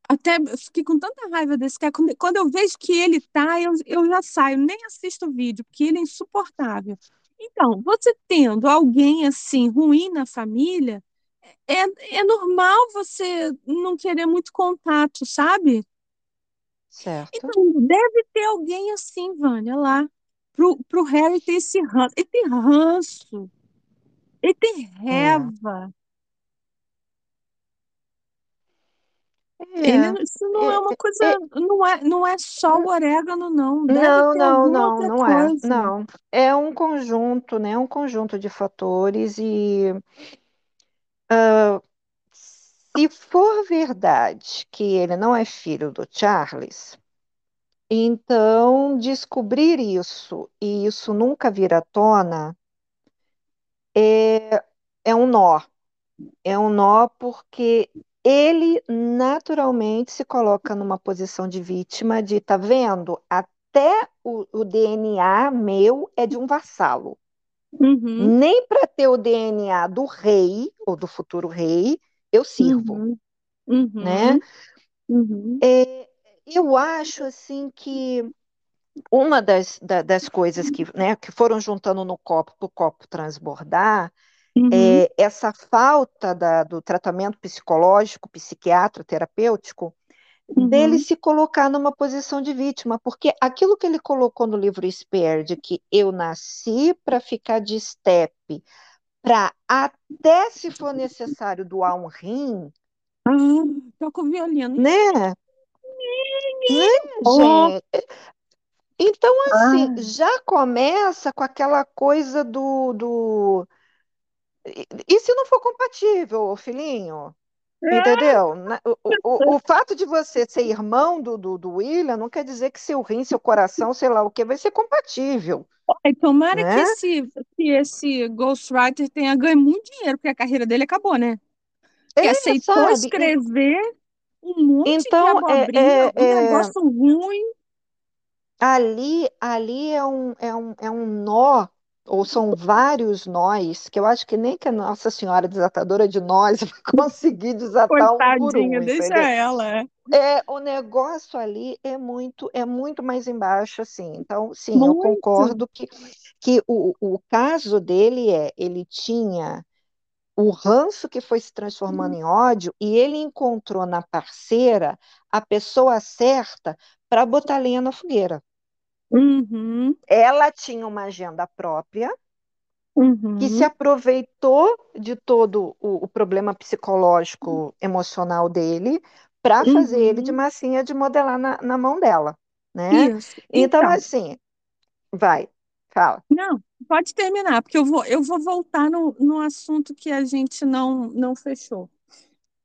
A: até eu fiquei com tanta raiva desse cara. Quando, quando eu vejo que ele tá, eu, eu já saio, nem assisto o vídeo, porque ele é insuportável. Então, você tendo alguém assim ruim na família, é, é normal você não querer muito contato, sabe?
B: Certo.
A: Então, deve ter alguém assim, Vânia, lá, pro, pro Harry ter esse ranço. Ele tem ranço, ele tem
B: É.
A: raiva. Ele,
B: É.
A: isso não é
B: É,
A: uma
B: é,
A: coisa,
B: é.
A: não é, não é só o orégano, não. Deve
B: Não, não, não, não é.
A: coisa.
B: Não. É um conjunto, né? Um conjunto de fatores e se for verdade que ele não é filho do Charles, então descobrir isso e isso nunca vir à tona é, é um nó. É um nó porque ele naturalmente se coloca numa posição de vítima de, tá vendo? Até o, o DNA meu é de um vassalo.
A: Uhum,
B: Nem para ter o DNA do rei ou do futuro rei eu sirvo,
A: uhum,
B: né?
A: uhum, uhum,
B: É, eu acho assim que uma das, da- das coisas que, né, que foram juntando no copo para o copo transbordar
A: uhum,
B: é essa falta da- do tratamento psicológico, psiquiatra, terapêutico, dele
A: uhum.
B: se colocar numa posição de vítima, porque aquilo que ele colocou no livro Spare, de que eu nasci para ficar de estepe, para até se for necessário doar um rim,
A: Ah, toca o violino.
B: né? Né,
A: Oh,
B: gente? Então, assim,
A: ah,
B: já começa com aquela coisa do, do... E se não for compatível, filhinho? Entendeu? Na- O, o, o fato de você ser irmão do, do, do William não quer dizer que seu rim, seu coração, sei lá o que, vai ser compatível,
A: ai, tomara que
B: né?
A: esse, que esse Ghostwriter tenha ganho muito dinheiro, porque a carreira dele acabou, né? que
B: É,
A: aceitou
B: sabe?
A: Escrever um monte de
B: Então, é,
A: abobrinha,
B: é,
A: um
B: é,
A: negócio ruim.
B: ali, ali é um, é um, é um nó, ou são vários nós, que eu acho que nem que a Nossa Senhora desatadora de nós [laughs] vai conseguir desatar um por
A: Coitadinha,
B: um,
A: deixa
B: entendeu?
A: ela, é.
B: É, o negócio ali é muito, é muito mais embaixo, assim. Então, sim, eu
A: Muito.
B: concordo que, que o, o caso dele é, ele tinha o ranço que foi se transformando em ódio e ele encontrou na parceira a pessoa certa para botar lenha na fogueira.
A: Uhum,
B: Ela tinha uma agenda própria que se
A: uhum,
B: aproveitou de todo o, o problema psicológico, emocional dele para fazer ele de
A: uhum.
B: massinha de modelar na, na mão dela, né?
A: Isso.
B: Então,
A: Então,
B: assim, vai, fala.
A: não, pode terminar, porque eu vou, eu vou voltar no, no assunto que a gente não, não fechou.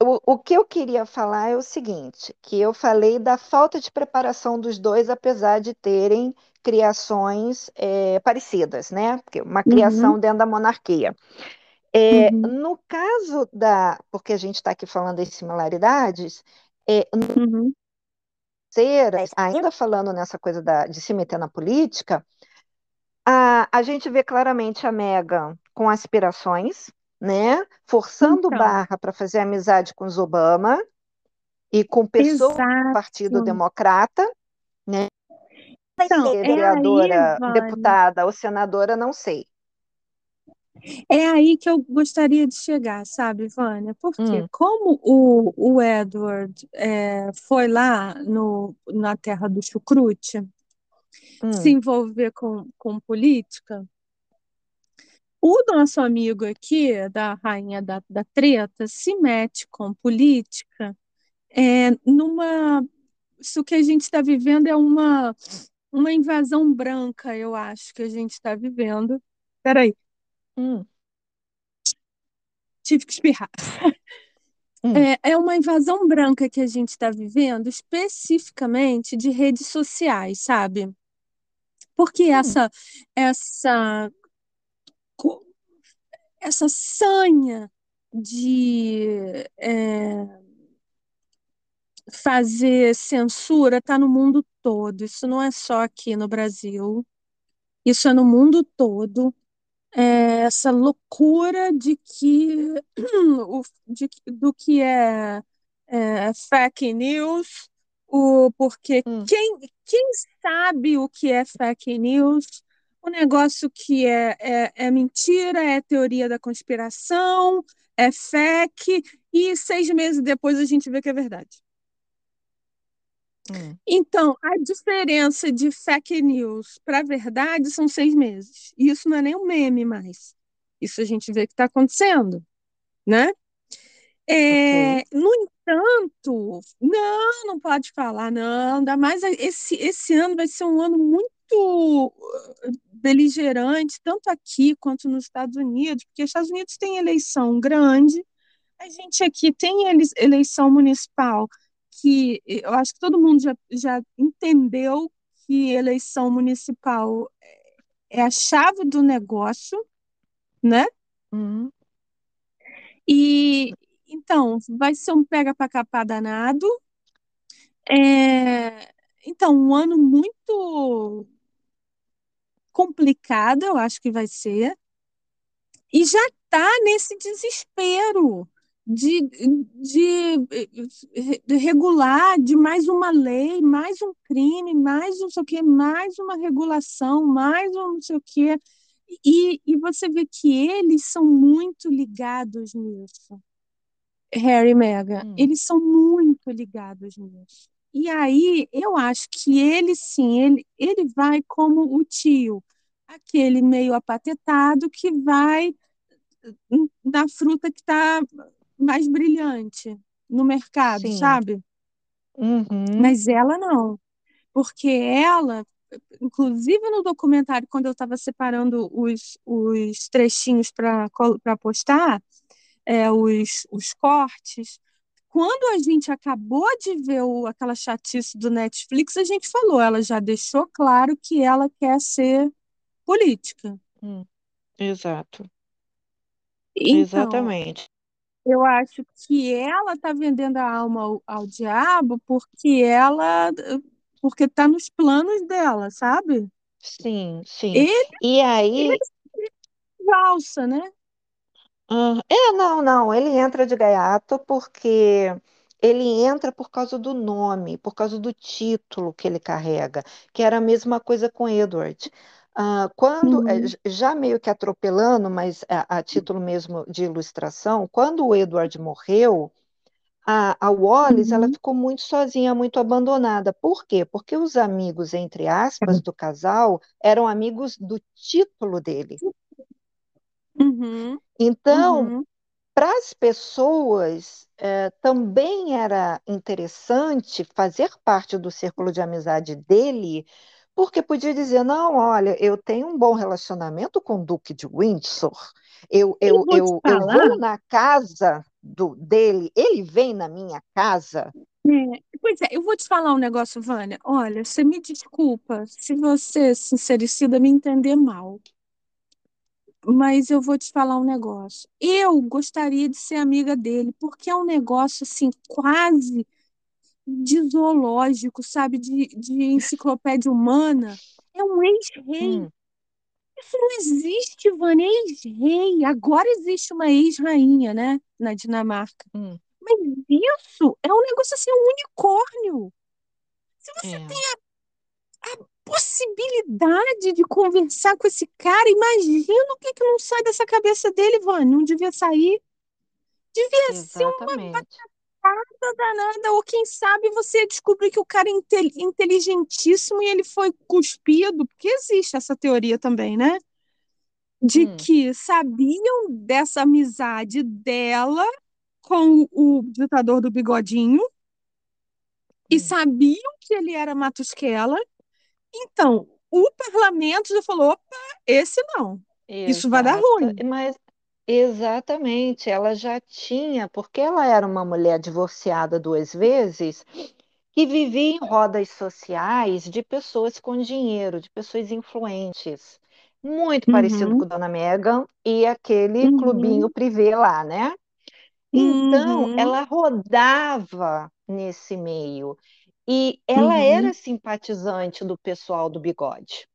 B: O, o que eu queria falar é o seguinte, que eu falei da falta de preparação dos dois, apesar de terem criações é, parecidas, né? Porque uma
A: Uhum,
B: criação dentro da monarquia. É,
A: uhum,
B: no caso da, porque a gente está aqui falando das similaridades, é,
A: uhum.
B: ainda falando nessa coisa da, de se meter na política, a, a gente vê claramente a Meghan com aspirações, né? Forçando
A: Então,
B: barra para fazer amizade com os Obama e com pessoas do Partido
A: exato.
B: Democrata, né?
A: Então,
B: ser
A: é aí,
B: vereadora,
A: Vânia,
B: deputada ou senadora, não sei.
A: é aí que eu gostaria de chegar, sabe, Vânia? Porque
B: Hum,
A: como o, o Edward é, foi lá no, na terra do chucrute se
B: hum,
A: envolver com, com política, o nosso amigo aqui, da rainha da, da treta, se mete com política é, numa. Isso que a gente está vivendo é uma, uma invasão branca, eu acho que a gente está vivendo. Peraí,
B: hum,
A: tive que espirrar.
B: hum,
A: É, é uma invasão branca que a gente está vivendo, especificamente de redes sociais, sabe? Porque
B: hum,
A: essa, essa, essa sanha de é, fazer censura está no mundo todo. Isso não é só aqui no Brasil, isso é no mundo todo. É essa loucura de que, [clears throat] de, do que é, é fake news, o, porque
B: hum,
A: quem, quem sabe o que é fake news, o negócio que é, é, é mentira, é teoria da conspiração, é fake, e seis meses depois a gente vê que é verdade.
B: hum.
A: Então, a diferença de fake news para verdade são seis meses. E isso não é nem um meme mais. Isso a gente vê que está acontecendo, né? É, no entanto, não, não pode falar, não. Ainda mais esse, esse ano vai ser um ano muito uh, beligerante, tanto aqui quanto nos Estados Unidos, porque os Estados Unidos têm eleição grande, a gente aqui tem ele- eleição municipal, que eu acho que todo mundo já, já entendeu que eleição municipal é a chave do negócio, né?
B: Hum,
A: E então vai ser um pega para capar danado. É, então, um ano muito complicado, eu acho que vai ser. e já está nesse desespero de, de, de, regular, de mais uma lei, mais um crime, mais não sei o quê, mais uma regulação, mais um não sei o quê. E, e você vê que eles são muito ligados nisso, Harry e Meghan,
B: hum.
A: eles são muito ligados nisso. E aí eu acho que ele sim, ele, ele vai como o tio, aquele meio apatetado que vai da fruta que está mais brilhante no mercado,
B: Sim.
A: sabe?
B: Uhum,
A: Mas ela não, porque ela, inclusive no documentário, quando eu estava separando os, os trechinhos para para postar, é, os, os cortes, quando a gente acabou de ver o, aquela chatice do Netflix, a gente falou, ela já deixou claro que ela quer ser política.
B: hum. Exato.
A: Então,
B: Exatamente.
A: Eu acho que ela está vendendo a alma ao, ao diabo porque ela, porque está nos planos dela, sabe?
B: Sim, sim.
A: Ele,
B: E
A: ele
B: aí,
A: é valsa, né?
B: Ah, é, não, não, ele entra de gaiato porque ele entra por causa do nome, por causa do título que ele carrega, que era a mesma coisa com Edward. Ah, quando, eh,
A: Uhum,
B: j- já meio que atropelando, mas a, a título mesmo de ilustração, quando o Edward morreu, a, a Wallis, ela
A: uhum,
B: ficou muito sozinha, muito abandonada. Por quê? Porque os amigos, entre aspas, do casal eram amigos do título dele.
A: Uhum,
B: Então,
A: uhum.
B: para as pessoas, eh, também era interessante fazer parte do círculo de amizade dele, porque podia dizer: não, olha, eu tenho um bom relacionamento com o Duque de Windsor, eu,
A: E
B: eu,
A: vou
B: eu, eu vou na casa do, dele, ele vem na minha casa.
A: é, pois é, eu vou te falar um negócio, Vânia. Olha, você me desculpa se você, sincericida, me entender mal. Mas eu vou te falar um negócio. Eu gostaria de ser amiga dele, porque é um negócio assim, quase de zoológico, sabe? De, de enciclopédia humana. É um ex-rei.
B: Hum,
A: Isso não existe, Vânia, ex-rei. Agora existe uma ex-rainha, né? Na Dinamarca.
B: hum,
A: Mas isso é um negócio assim, um unicórnio. Se você
B: é,
A: tem a possibilidade de conversar com esse cara, imagina o que que não sai dessa cabeça dele, Vânia. Não devia sair. Devia ser uma
B: exatamente,
A: batata danada, ou quem sabe você descobrir que o cara é inte- inteligentíssimo e ele foi cuspido, porque existe essa teoria também, né? De
B: hum,
A: que sabiam dessa amizade dela com o ditador do bigodinho e
B: hum.
A: sabiam que ele era Matusquela. Então, o parlamento já falou: opa, esse não, isso vai dar
B: Exato,
A: ruim.
B: mas exatamente, ela já tinha, porque ela era uma mulher divorciada duas vezes, que vivia em rodas sociais de pessoas com dinheiro, de pessoas influentes. Muito parecido com
A: Uhum,
B: Dona Megan e aquele clubinho
A: uhum,
B: privê lá, né? Então,
A: uhum,
B: ela rodava nesse meio e ela era
A: uhum,
B: simpatizante do pessoal do bigode.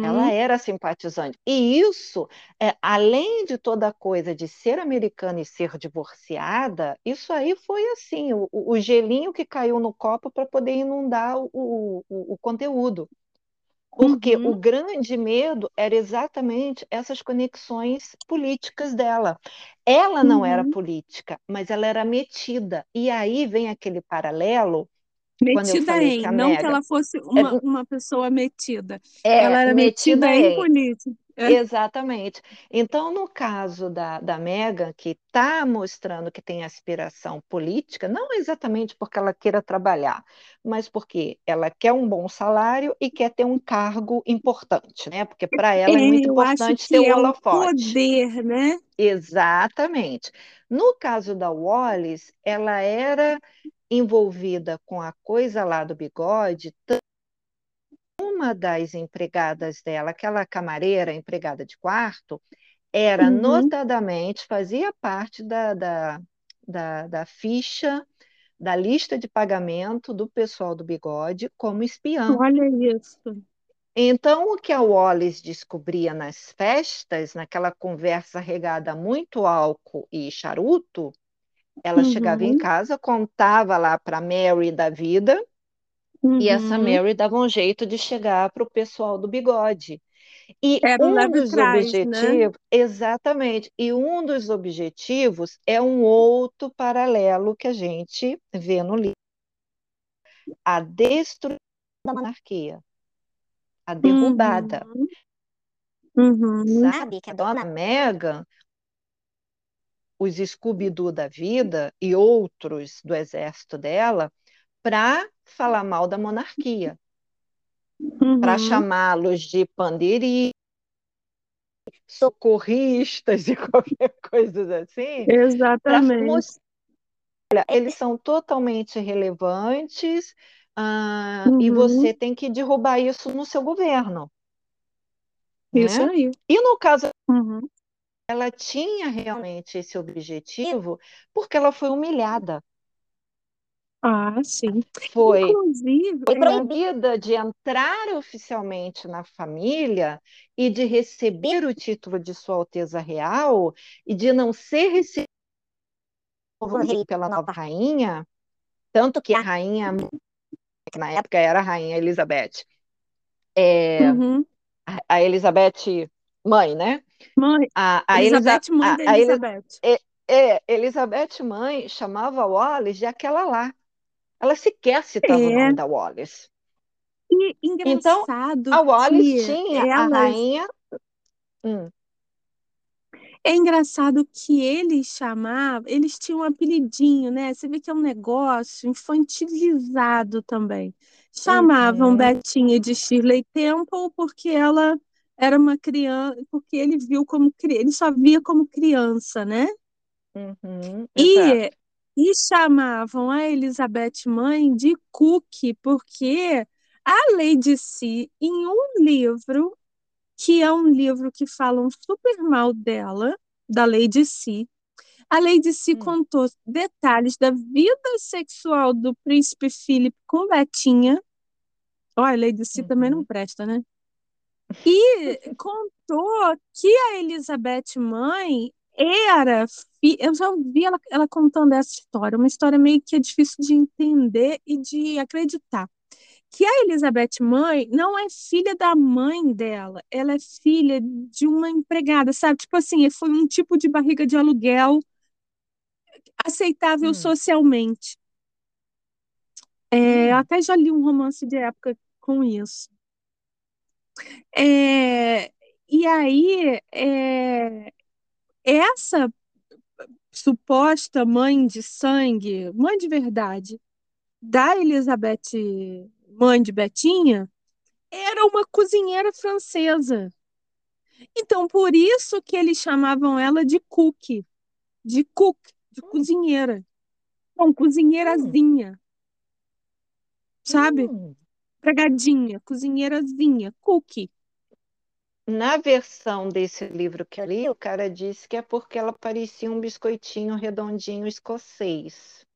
B: Ela
A: uhum,
B: era simpatizante. E isso, é, além de toda a coisa de ser americana e ser divorciada, isso aí foi assim, o, o- o gelinho que caiu no copo para poder inundar o, o, o conteúdo. Porque o
A: uhum,
B: grande medo era exatamente essas conexões políticas dela. Ela não era
A: uhum.
B: política, mas ela era metida. E aí vem aquele paralelo,
A: Metida em,
B: que
A: não que
B: Mega
A: ela fosse
B: é,
A: uma, uma pessoa metida. Ela
B: é
A: era
B: metida
A: metida em. política. É.
B: Exatamente. Então, no caso da, da Meghan, que está mostrando que tem aspiração política, não exatamente porque ela queira trabalhar, mas porque ela quer um bom salário e quer ter um cargo importante, né? Porque para
A: É, [laughs]
B: ela é muito
A: eu acho
B: importante ter
A: é o
B: holofote.
A: poder, né?
B: Exatamente. No caso da Wallis, ela era envolvida com a coisa lá do bigode uma das empregadas dela, aquela camareira, empregada de quarto, era
A: Uhum.
B: notadamente, fazia parte da, da, da, da ficha, da lista de pagamento do pessoal do bigode como espiã.
A: Olha isso.
B: Então, o que a Wallace descobria nas festas, naquela conversa regada a muito álcool e charuto, ela chegava em
A: Uhum.
B: casa, contava lá para Mary da vida, e essa
A: Uhum.
B: Mary dava um jeito de chegar para o pessoal do bigode. E
A: Era
B: um dos
A: trás, né?
B: objetivos, exatamente, e um dos objetivos é um outro paralelo que a gente vê no livro, a destruição da monarquia, a derrubada.
A: Uhum. Uhum.
B: Sabe que a dona Megan, os Scooby-Doo da vida e outros do exército dela, para falar mal da monarquia, para
A: Uhum.
B: chamá-los de pandeiristas, socorristas e [laughs] qualquer coisa assim, para
A: Exatamente.
B: eles são totalmente relevantes, ah, e
A: Uhum.
B: você tem que derrubar isso no seu governo,
A: Isso
B: né?
A: aí.
B: E no caso
A: Uhum.
B: ela tinha realmente esse objetivo porque ela foi humilhada.
A: Ah, sim.
B: Foi,
A: Inclusive,
B: foi
A: é,
B: proibida de entrar oficialmente na família e de receber o título de Sua Alteza Real e de não ser recebido pela nova rainha, tanto que a rainha, que na época era a rainha Elizabeth, é,
A: uhum.
B: a, a Elizabeth mãe, né?
A: Mãe,
B: A, a
A: Elizabeth,
B: Elisa-
A: mãe
B: a-
A: da
B: a Eli-
A: Elizabeth.
B: é, é, Elizabeth mãe chamava Wallace de aquela lá. Ela sequer citava o
A: É,
B: nome da Wallace.
A: e
B: Então,
A: engraçado
B: a Wallace
A: que
B: tinha a
A: elas
B: rainha. Hum,
A: É engraçado que eles chamavam, eles tinham um apelidinho, né? Você vê que é um negócio infantilizado também. Chamavam
B: uhum,
A: Betinha de Shirley Temple porque ela era uma criança, porque ele viu como ele só via como criança, né?
B: uhum,
A: E. e chamavam a Elizabeth mãe de Cookie, porque a Lady Si, em um livro, que é um livro que falam super mal dela, da Lady Si, a Lady Si
B: Hum,
A: contou detalhes da vida sexual do príncipe Philip com Betinha. Olha, a Lady Si também não
B: uhum,
A: presta, né? E contou que a Elizabeth mãe era. Eu já ouvi ela, ela contando essa história, uma história meio que é difícil de entender e de acreditar. Que a Elizabeth mãe não é filha da mãe dela, ela é filha de uma empregada, sabe? Tipo assim, foi um tipo de barriga de aluguel aceitável
B: hum,
A: socialmente. É, eu
B: hum,
A: até já li um romance de época com isso. É, e aí, é, essa suposta mãe de sangue, mãe de verdade, da Elizabeth, mãe de Betinha, era uma cozinheira francesa. Então, por isso que eles chamavam ela de cook, de cook, de
B: hum,
A: cozinheira.
B: Hum,
A: cozinheirazinha, sabe?
B: hum.
A: Pregadinha, cozinheirazinha, cook.
B: Na versão desse livro que eu li, o cara disse que é porque ela parecia um biscoitinho redondinho escocês.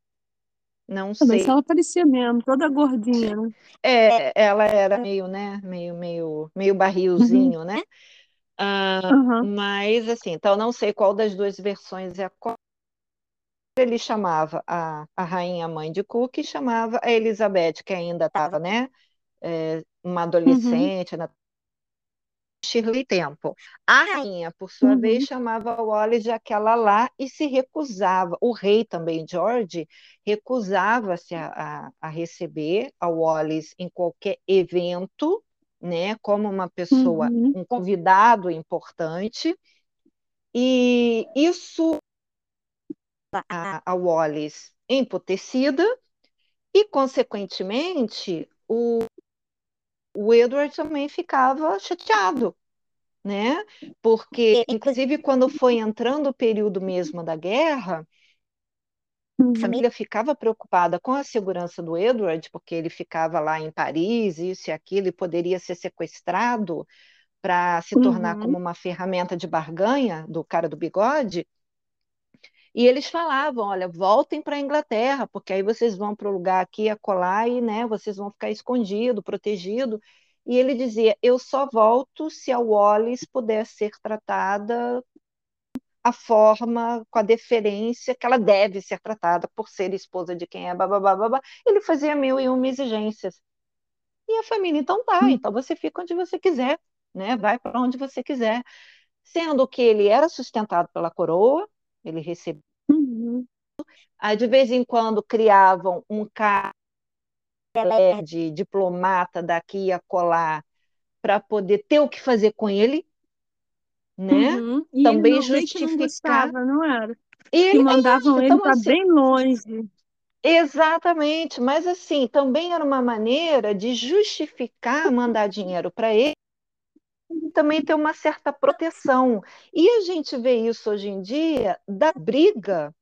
B: Não
A: Mas
B: sei
A: ela parecia mesmo, toda gordinha, né?
B: É, ela era meio, né, meio, meio, meio
A: Uhum,
B: barrilzinho, né? Ah,
A: aham,
B: mas assim, então não sei qual das duas versões é a qual. Ele chamava a, a rainha mãe de Cook e chamava a Elizabeth, que ainda estava, né, é, uma
A: uhum,
B: adolescente, na Shirley Temple. A rainha, por sua vez,
A: uhum,
B: chamava Wallace de aquela lá e se recusava. O rei também, George, recusava-se a, a, a receber a Wallace em qualquer evento, né, como uma pessoa,
A: uhum,
B: um convidado importante. E isso a, a Wallace emputecida e, consequentemente, o, o Edward também ficava chateado né? Porque, inclusive, quando foi entrando o período mesmo da guerra, a
A: uhum,
B: família ficava preocupada com a segurança do Edward, porque ele ficava lá em Paris, isso e aquilo, e poderia ser sequestrado para se tornar como
A: uhum,
B: uma ferramenta de barganha do cara do bigode. E eles falavam, olha, voltem para a Inglaterra, porque aí vocês vão para o lugar aqui, acolá, e né, vocês vão ficar escondido, protegido. E ele dizia, eu só volto se a Wallis puder ser tratada a forma, com a deferência que ela deve ser tratada por ser esposa de quem é, babá, babá. Ele fazia mil e uma exigências. E a família, então tá,
A: uhum,
B: então você fica onde você quiser, né? Vai para onde você quiser. Sendo que ele era sustentado pela coroa, ele recebia.
A: uhum,
B: Aí, de vez em quando, criavam um cara de diplomata daqui a colar para poder ter o que fazer com ele, né?
A: uhum. E ele
B: Também
A: meio que não
B: justificar.
A: gostava, não era? Que
B: Ele é,
A: mandavam ele
B: então,
A: para
B: assim,
A: bem longe.
B: Exatamente, mas assim, também era uma maneira de justificar mandar dinheiro para ele e também ter uma certa proteção. E a gente vê isso hoje em dia da briga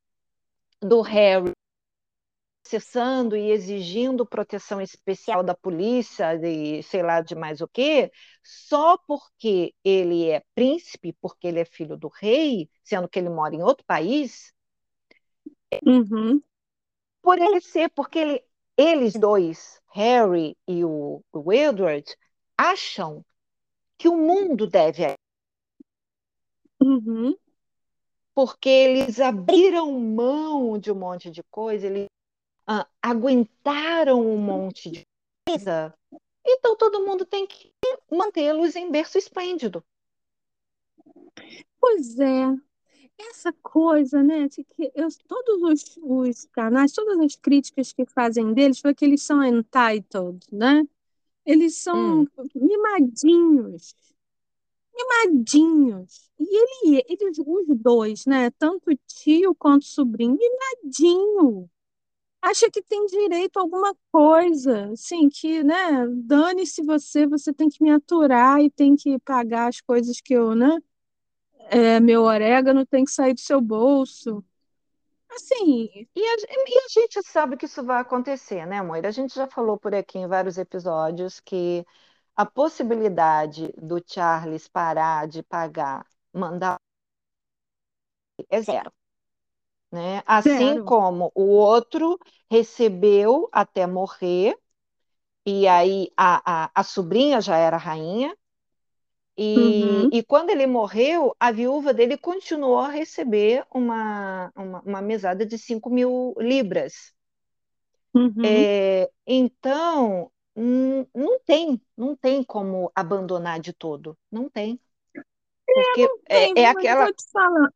B: do Harry processando e exigindo proteção especial da polícia e sei lá de mais o quê, só porque ele é príncipe, porque ele é filho do rei, sendo que ele mora em outro país,
A: Uhum.
B: por ele ser, porque ele, eles dois, Harry e o, o Edward, acham que o mundo deve a
A: Uhum.
B: porque eles abriram mão de um monte de coisa, eles ah, aguentaram um monte de coisa, então todo mundo tem que mantê-los em berço esplêndido.
A: Pois é, essa coisa, né, de que eu, todos os, os canais, todas as críticas que fazem deles foi que eles são entitled, né? Eles são
B: Hum.
A: mimadinhos, mimadinhos. E ele, eles, os dois, né, tanto tio quanto sobrinho, mimadinho. Acha que tem direito a alguma coisa, assim, que, né, dane-se você, você tem que me aturar e tem que pagar as coisas que eu, né, é, meu orégano tem que sair do seu bolso. Assim,
B: E a, e a gente sabe que isso vai acontecer, né, amor? A gente já falou por aqui em vários episódios que a possibilidade do Charles parar de pagar, mandar é zero, né? Assim
A: zero.
B: como o outro recebeu até morrer, e aí a, a, a sobrinha já era rainha, e,
A: Uhum,
B: e quando ele morreu, a viúva dele continuou a receber uma, uma, uma mesada de 5 mil libras.
A: uhum.
B: É, então, não tem, não tem como abandonar de todo, não tem, porque é,
A: Tem,
B: é
A: eu
B: aquela.
A: vou te falar,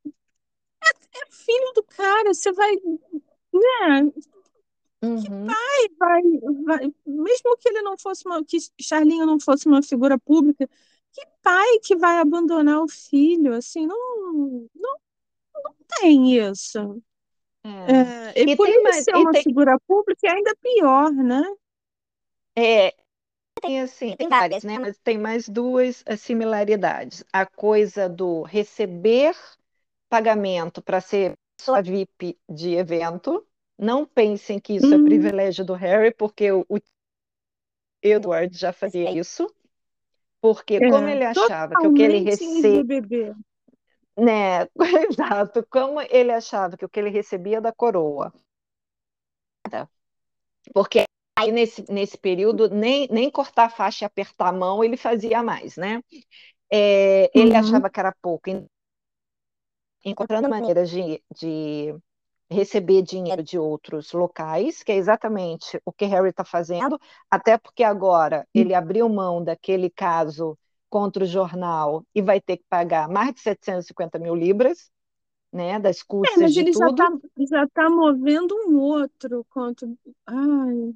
A: é filho do cara, você vai, né,
B: Uhum,
A: vai, vai, mesmo que ele não fosse uma, que Charlinho não fosse uma figura pública, que pai que vai abandonar o filho, assim, não, não tem isso.
B: é.
A: É, e
B: E
A: por
B: tem
A: ele
B: mais,
A: ser uma
B: tem,
A: figura pública, é ainda pior, né?
B: é, tem assim, tem várias, né? Mas tem mais duas eh, similaridades. A coisa do receber pagamento para ser só VIP de evento. Não pensem que isso é
A: Hum,
B: privilégio do Harry, porque o, o Edward já fazia isso. Porque
A: é,
B: como ele achava que o que ele recebia, né? [laughs] Exato, como ele achava que o que ele recebia da coroa, porque aí nesse, nesse período nem, nem cortar a faixa e apertar a mão ele fazia mais, né? É, ele
A: Uhum.
B: achava que era pouco, encontrando maneiras de, de receber dinheiro de outros locais, que é exatamente o que Harry está fazendo, até porque agora ele abriu mão daquele caso contra o jornal e vai ter que pagar mais de 750 mil libras, né, das
A: É,
B: custas
A: mas
B: de
A: ele já tá,
B: tudo.
A: já tá movendo um outro quanto. Ai,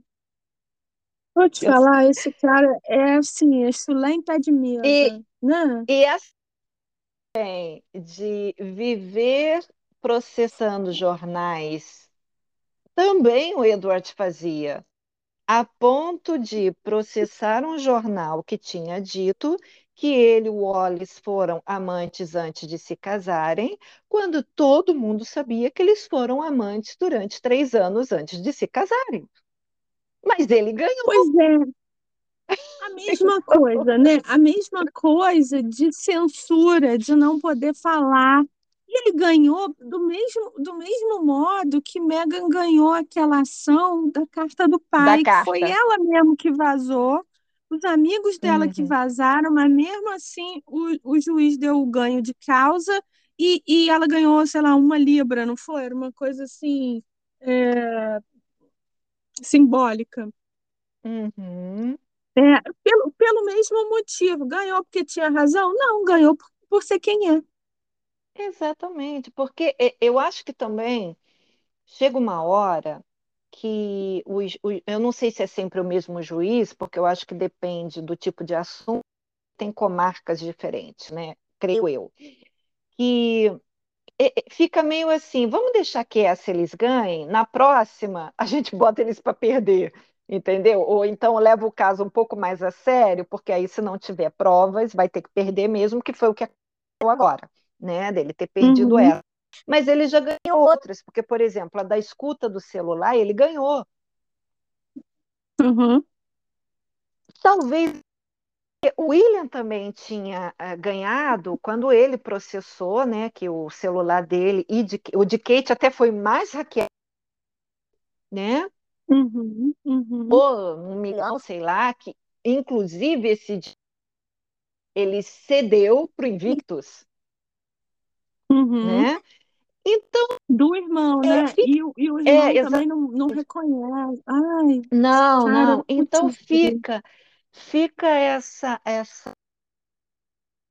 A: vou te
B: Eu-
A: falar, esse cara é assim, é chulé em pé de
B: E,
A: mesa, né?
B: e assim, de viver processando jornais, também o Edward fazia. a ponto de processar um jornal que tinha dito que ele e o Wallace foram amantes antes de se casarem, quando todo mundo sabia que eles foram amantes durante três anos antes de se casarem. Mas ele
A: Pois
B: ganhou.
A: é, [laughs] a mesma coisa, né? A mesma coisa de censura, de não poder falar. E ele ganhou do mesmo, do mesmo modo que Meghan ganhou aquela ação da carta do pai, que foi
B: carta.
A: ela mesmo que vazou, os amigos dela que
B: Uhum.
A: vazaram, mas mesmo assim o, o juiz deu o ganho de causa e, e ela ganhou, sei lá, uma libra, não foi? Era uma coisa assim, é, simbólica.
B: Uhum.
A: É, pelo, pelo mesmo motivo. Ganhou porque tinha razão? Não, ganhou por, por ser quem é.
B: Exatamente, porque e- eu acho que também chega uma hora que os, os- eu não sei se é sempre o mesmo juiz, porque eu acho que depende do tipo de assunto tem comarcas diferentes, né? Creio eu. Que é, fica meio assim, vamos deixar que essa eles ganhem, na próxima a gente bota eles para perder, entendeu? Ou então leva o caso um pouco mais a sério, porque aí se não tiver provas, vai ter que perder mesmo, que foi o que aconteceu agora, né? Dele ter perdido
A: Uhum.
B: ela. Mas ele já ganhou outras, porque, por exemplo, a da escuta do celular, ele ganhou.
A: Uhum.
B: Talvez o William também tinha uh, ganhado quando ele processou, né, que o celular dele e de, o de Kate até foi mais hackeado, né?
A: Uhum, uhum.
B: Ou um milhão, sei lá, que inclusive esse ele cedeu para o Invictus,
A: uhum.
B: né? Então
A: do irmão,
B: é,
A: né?
B: Fica,
A: e, e, o irmão é, também não, não reconhece. Ai,
B: não,
A: cara,
B: não. Então fica, fica essa essa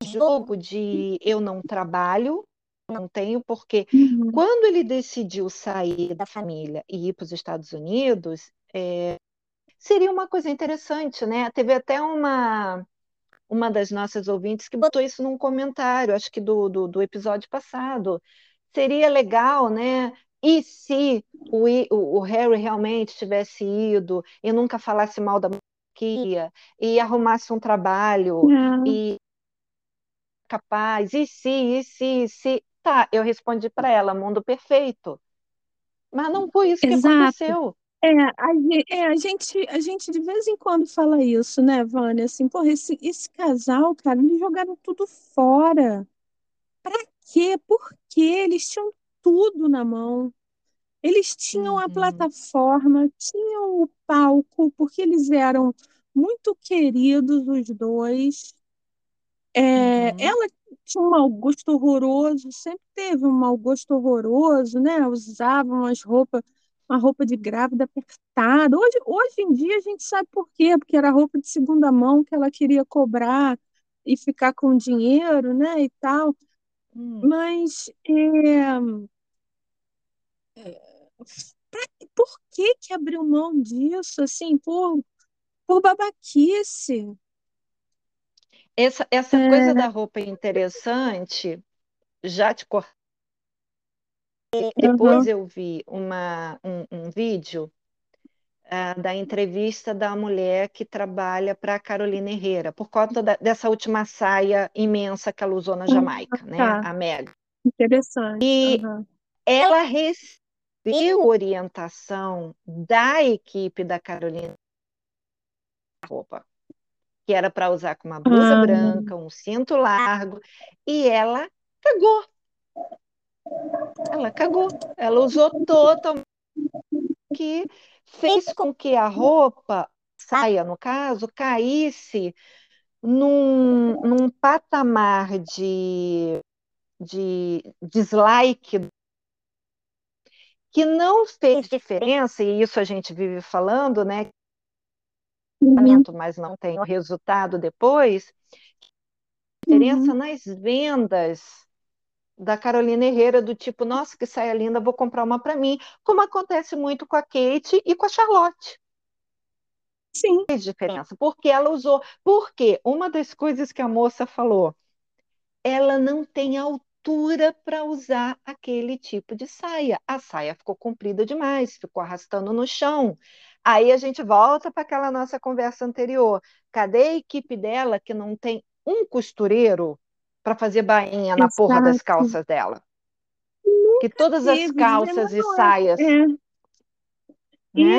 B: jogo de eu não trabalho, não tenho, porque
A: uhum.
B: quando ele decidiu sair da família e ir para os Estados Unidos, é, seria uma coisa interessante, né? Teve até uma uma das nossas ouvintes que botou isso num comentário, acho que do, do, do episódio passado. Seria legal, né? E se o, o, Harry realmente tivesse ido e nunca falasse mal da monarquia e arrumasse um trabalho
A: é.
B: e capaz, e se, e se, e se. Tá, eu respondi para ela, mundo perfeito. Mas não foi isso
A: Exato.
B: que aconteceu.
A: É a, é, a gente, a gente de vez em quando fala isso, né, Vânia? Assim, porra, esse, esse casal, cara, eles jogaram tudo fora. Pra quê? Por quê? Eles tinham tudo na mão. Eles tinham
B: uhum.
A: a plataforma, tinham o palco, porque eles eram muito queridos, os dois. É,
B: uhum.
A: Ela tinha um mau gosto horroroso, sempre teve um mau gosto horroroso, né? Usava umas roupas, uma roupa de grávida apertada. Hoje, hoje em dia a gente sabe por quê, porque era roupa de segunda mão que ela queria cobrar e ficar com dinheiro, né? E tal.
B: Hum.
A: Mas é, pra, por que que abriu mão disso, assim, por, por babaquice?
B: Essa, essa é... coisa da roupa interessante, já te cortei. Depois
A: uhum.
B: eu vi uma, um, um vídeo uh, da entrevista da mulher que trabalha para a Carolina Herrera, por conta da, dessa última saia imensa que ela usou na Jamaica,
A: uhum,
B: né?
A: Tá.
B: A Meg.
A: Interessante.
B: E
A: uhum.
B: ela recebeu orientação da equipe da Carolina roupa que era para usar com uma blusa
A: ah.
B: branca, um cinto largo, e ela cagou. Ela cagou. Ela usou totalmente que fez com que a roupa, saia no caso, caísse num, num patamar de, de dislike que não fez diferença, e isso a gente vive falando, né?
A: Uhum.
B: Mas não tem o resultado depois. Diferença
A: uhum.
B: nas vendas da Carolina Herrera, do tipo, nossa, que saia linda, vou comprar uma para mim, como acontece muito com a Kate e com a Charlotte.
A: Sim.
B: Fez diferença, porque ela usou. Porque uma das coisas que a moça falou, ela não tem altura para usar aquele tipo de saia. A saia ficou comprida demais, ficou arrastando no chão. Aí a gente volta para aquela nossa conversa anterior. Cadê a equipe dela que não tem um costureiro para fazer bainha na
A: Exato.
B: porra das calças dela?
A: Nunca
B: que todas
A: teve,
B: as calças e
A: é,
B: saias.
A: É.
B: Né?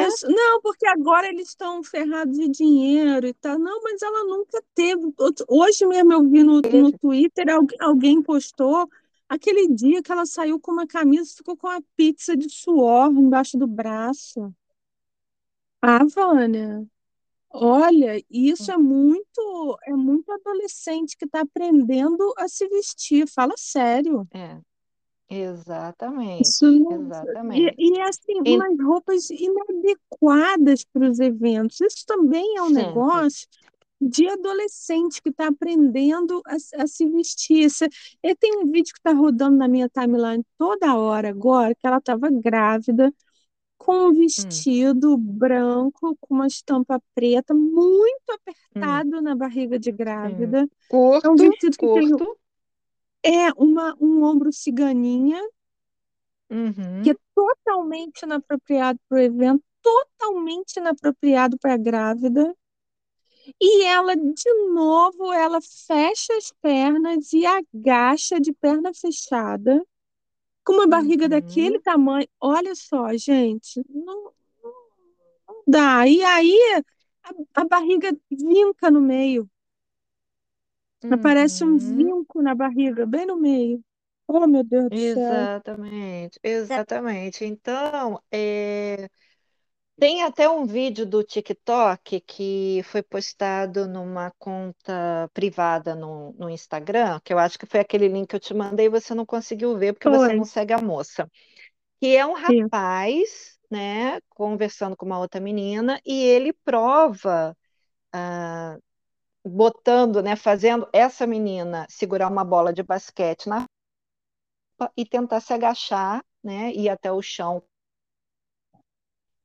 A: Isso, não, porque agora eles estão ferrados de dinheiro e tal. Não, mas ela nunca teve. Hoje mesmo eu vi no, no Twitter, alguém postou aquele dia que ela saiu com uma camisa, ficou com uma pizza de suor embaixo do braço. Ah, Vânia, olha, isso é muito, é muito adolescente que está aprendendo a se vestir. Fala sério.
B: É, exatamente.
A: Isso,
B: exatamente.
A: E, e assim,
B: E-
A: umas roupas inadequadas para os eventos. Isso também é um
B: Sempre.
A: negócio de adolescente que está aprendendo a, a se vestir. Eu tenho um vídeo que está rodando na minha timeline toda hora agora, que ela estava grávida, com um vestido branco, com uma estampa preta, muito apertado na barriga de grávida.
B: Curto,
A: É um vestido que tem
B: curto.
A: é uma, um ombro ciganinha,
B: Uhum.
A: que é totalmente inapropriado para o evento, totalmente inapropriado para a grávida. E ela, de novo, ela fecha as pernas e agacha de perna fechada, com uma barriga daquele
B: Uhum.
A: tamanho. Olha só, gente, não, não dá. E aí a, a barriga vinca no meio. Aparece um
B: Uhum.
A: vinco na barriga, bem no meio. Oh, meu Deus do céu.
B: Exatamente, exatamente. Então, é, tem até um vídeo do TikTok que foi postado numa conta privada no, no Instagram, que eu acho que foi aquele link que eu te mandei e você não conseguiu ver porque você não
A: Foi.
B: segue a moça. Que é um
A: Sim.
B: rapaz, né, conversando com uma outra menina e ele prova, ah, botando, né, fazendo essa menina segurar uma bola de basquete na e tentar se agachar, né, ir até o chão.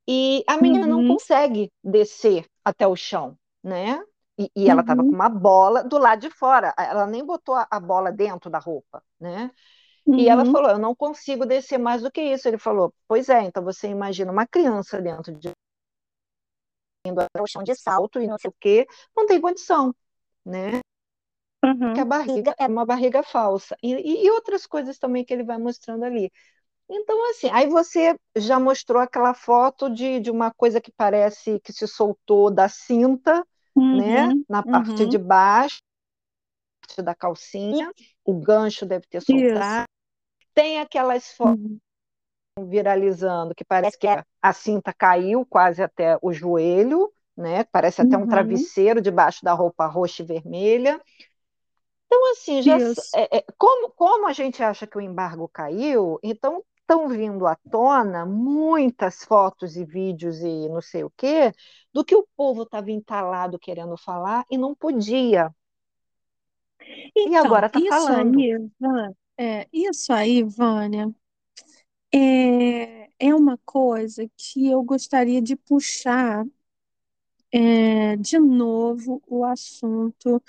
B: E a menina não
A: Uhum,
B: consegue descer até o chão, né? E, e ela estava com
A: uhum,
B: uma bola do lado de fora. Ela nem botou a, a bola dentro da roupa, né? E ela
A: uhum,
B: falou: Eu não consigo descer mais do que isso. Ele falou: Pois é, então você imagina uma criança dentro de indo até o chão de salto e não sei o quê, não tem condição, né? Que a
A: uhum.
B: barriga é uma barriga falsa. E, e outras coisas também que ele vai mostrando ali. Então, assim, aí você já mostrou aquela foto de, de uma coisa que parece que se soltou da cinta, né?
A: Uhum,
B: Na parte de
A: uhum.
B: baixo da calcinha, o gancho deve ter
A: Isso.
B: soltado. Tem aquelas fotos
A: Uhum,
B: viralizando que parece que a cinta caiu quase até o joelho, né? Parece até um
A: uhum.
B: travesseiro debaixo da roupa roxa e vermelha. Então, assim, já
A: Isso.
B: é, é, como, como a gente acha que o embargo caiu, então estão vindo à tona muitas fotos e vídeos e não sei o quê, do que o povo estava entalado querendo falar e não podia. E
A: Então,
B: agora está falando.
A: aí, Vânia, é, isso aí, Vânia, é, é uma coisa que eu gostaria de puxar é, de novo o assunto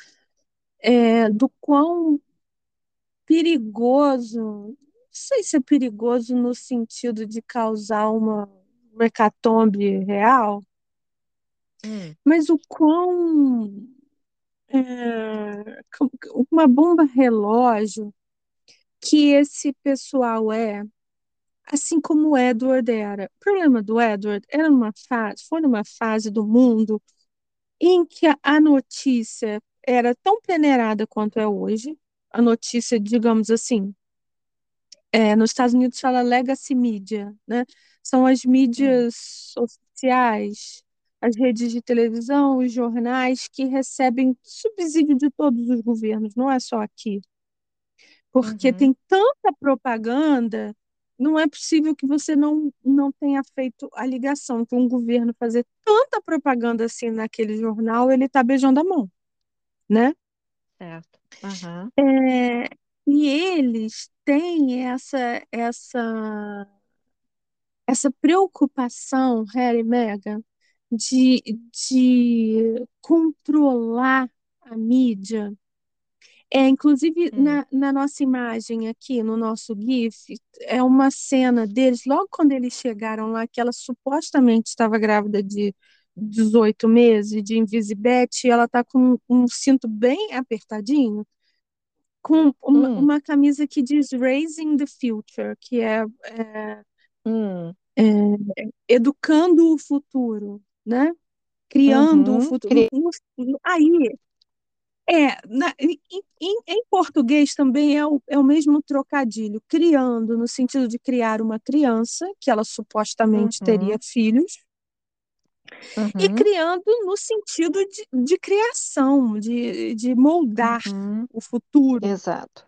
A: é, do quão perigoso, sei se é perigoso no sentido de causar uma uma hecatombe real,
B: Hum,
A: mas o quão é, uma bomba relógio que esse pessoal é, assim como o Edward era. O problema do Edward era numa fase, foi numa fase do mundo em que a, a notícia era tão peneirada quanto é hoje. A notícia, digamos assim, é, nos Estados Unidos fala legacy media, né? São as
B: hum,
A: mídias oficiais, as redes de televisão, os jornais que recebem subsídio de todos os governos, não é só aqui. porque
B: uhum,
A: tem tanta propaganda, não é possível que você não, não tenha feito a ligação que um governo fazer tanta propaganda assim naquele jornal, ele está beijando a mão, né?
B: certo. Aham,
A: É, e eles têm essa, essa, essa preocupação, Harry e Meghan, de, de controlar a mídia. É, inclusive, na, na nossa imagem aqui, no nosso GIF, é uma cena deles, logo quando eles chegaram lá, que ela supostamente estava grávida de 18 meses, de Invisibete, e ela está com um cinto bem apertadinho, com uma,
B: hum,
A: uma camisa que diz Raising the Future, que é,
B: hum,
A: é educando o futuro, né? Criando o
B: uhum,
A: futuro.
B: cri-
A: Aí, É, na- em, em- português também é o, é o mesmo trocadilho, criando, no sentido de criar uma criança, que ela supostamente teria
B: uhum,
A: e
B: uhum,
A: criando no sentido de, de criação, de, de moldar
B: uhum,
A: o futuro.
B: exato.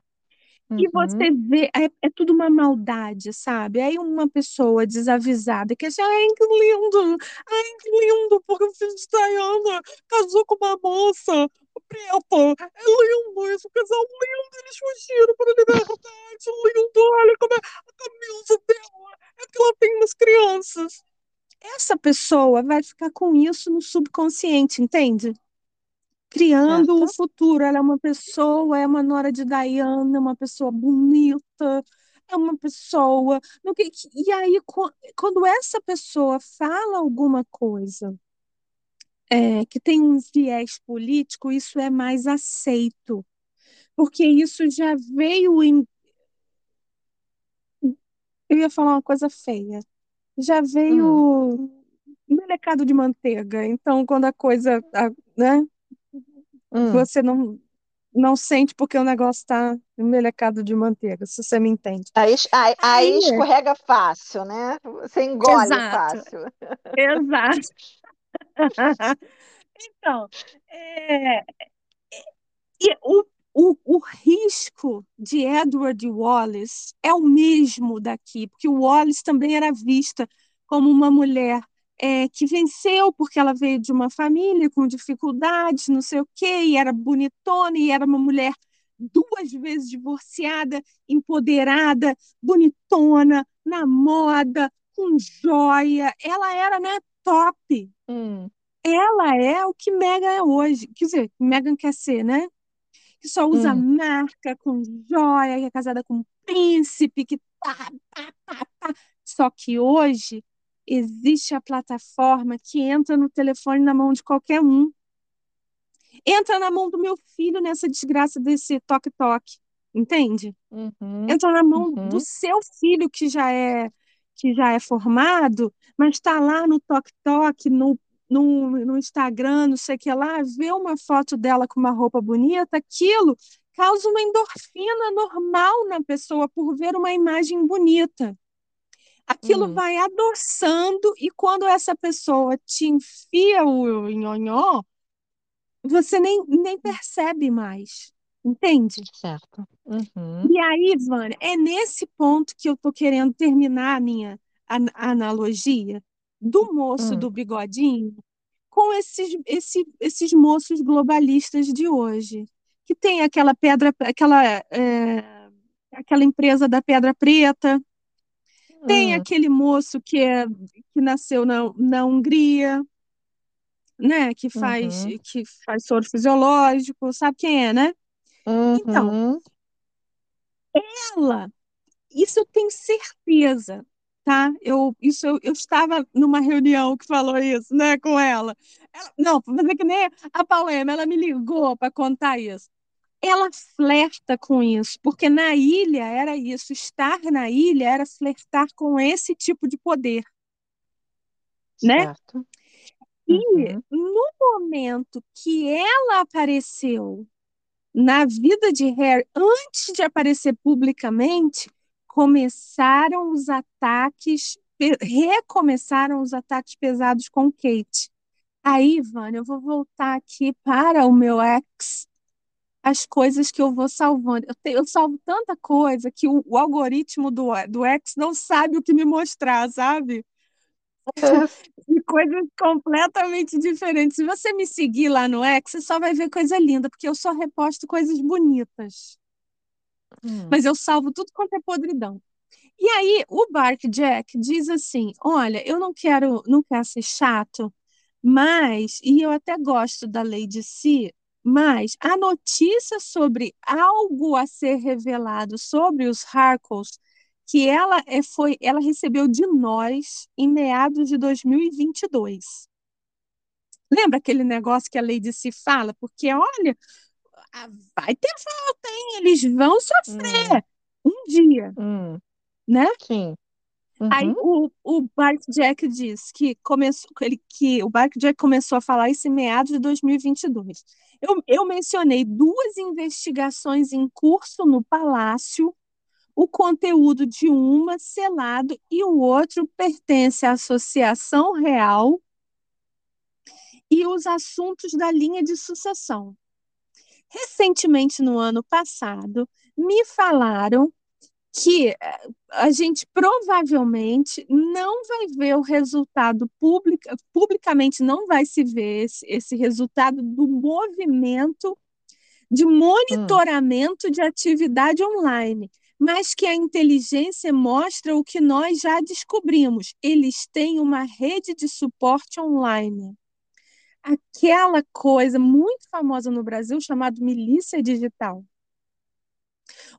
A: E você
B: Uhum,
A: vê, é, é tudo uma maldade, sabe? Aí uma pessoa desavisada que acha, ai, que lindo, ai, que lindo, porque o filho de Diana casou com uma moça preta, é lindo, esse casal lindo, eles fugiram para a liberdade, lindo, olha como é a camisa dela, é que ela tem umas crianças. Essa pessoa vai ficar com isso no subconsciente, entende? criando o
B: certo?
A: futuro. Ela é uma pessoa, é uma nora de Diana, é uma pessoa bonita, é uma pessoa. no que- E aí, qu- quando essa pessoa fala alguma coisa é, que tem um viés político, isso é mais aceito, porque isso já veio em- eu ia falar uma coisa feia. Já
B: Hum,
A: veio melecado de manteiga. Então, quando a coisa, a- né,
B: hum.
A: você não, não sente porque o negócio está melecado de manteiga, se você me entende.
B: Aí, aí,
A: Aí,
B: aí escorrega fácil, né? Você engole
A: exato,
B: fácil.
A: exato. [laughs] [laughs] Então, é, E o, o, o risco de Edward Wallace é o mesmo daqui, porque o Wallace também era vista como uma mulher é, que venceu porque ela veio de uma família com dificuldades, não sei o quê, e era bonitona, e era uma mulher duas vezes divorciada, empoderada, bonitona, na moda, com joia. Ela era, né, top.
B: Hum,
A: Ela é o que Meghan é hoje. Quer dizer, Meghan quer ser, né? Que só usa
B: hum,
A: marca com joia, que é casada com um príncipe, que tá, pá, pá, pá. Só que hoje existe a plataforma que entra no telefone na mão de qualquer um. Entra na mão do meu filho nessa desgraça desse toque-toque, entende?
B: uhum,
A: Entra na mão do
B: uhum,
A: seu filho que já é que já é formado, mas está lá no TokTok, no, no, no Instagram, não sei o que lá, vê uma foto dela com uma roupa bonita, aquilo causa uma endorfina normal na pessoa por ver uma imagem bonita. Aquilo
B: hum,
A: vai adoçando e quando essa pessoa te enfia o nhonhó, você nem, nem percebe mais, entende?
B: certo. Uhum,
A: E aí, Vânia, é nesse ponto que eu estou querendo terminar a minha an- analogia do moço
B: hum,
A: do bigodinho com esses, esse- esses moços globalistas de hoje, que tem aquela pedra, aquela, é, aquela empresa da pedra preta, tem
B: hum,
A: aquele moço que, é, que nasceu na, na Hungria, né, que faz,
B: uhum,
A: que faz soro fisiológico, sabe quem é, né? Então,
B: uhum,
A: ela Isso eu tenho certeza, tá? Eu, isso eu, eu estava numa reunião que falou isso, né, com ela. Ela- não, vou fazer que nem a Paulema, ela me ligou para contar isso. Ela flerta com isso, porque na ilha era isso, estar na ilha era flertar com esse tipo de poder, né?
B: certo.
A: E
B: Uhum,
A: no momento que ela apareceu na vida de Harry, antes de aparecer publicamente, começaram os ataques, recomeçaram os ataques pesados com Kate. Aí, Vânia, eu vou voltar aqui para o meu ex, as coisas que eu vou salvando. Eu, te- eu salvo tanta coisa que o, o algoritmo do, do ex não sabe o que me mostrar, sabe? [laughs] E coisas completamente diferentes. Se você me seguir lá no X, você só vai ver coisa linda, porque eu só reposto coisas bonitas.
B: Hum,
A: Mas eu salvo tudo quanto é podridão. E aí, o Bark Jack diz assim: Olha, eu não quero, não quero ser chato, mas, e eu até gosto da Lady Si, mas a notícia sobre algo a ser revelado sobre os Harkles, que ela é, foi, ela recebeu de nós em meados de 2022. Lembra aquele negócio que a Lady Si fala? Porque, olha, ah, vai ter volta, hein? Eles vão
B: hum,
A: sofrer um dia,
B: hum,
A: né?
B: sim.
A: Aí
B: Uhum,
A: o, o Bark Jack diz que começou ele, que o Bark Jack começou a falar isso em meados de 2022. Eu, eu mencionei duas investigações em curso no Palácio, o conteúdo de uma selado e o outro pertence à Associação Real e os assuntos da linha de sucessão. Recentemente, no ano passado, me falaram que eh, a gente provavelmente não vai ver o resultado publica, publicamente não vai se ver esse, esse resultado do movimento de
B: hum,
A: monitoramento de atividade online, mas que a inteligência mostra o que nós já descobrimos. Eles têm uma rede de suporte online. Aquela coisa muito famosa no Brasil chamada milícia digital.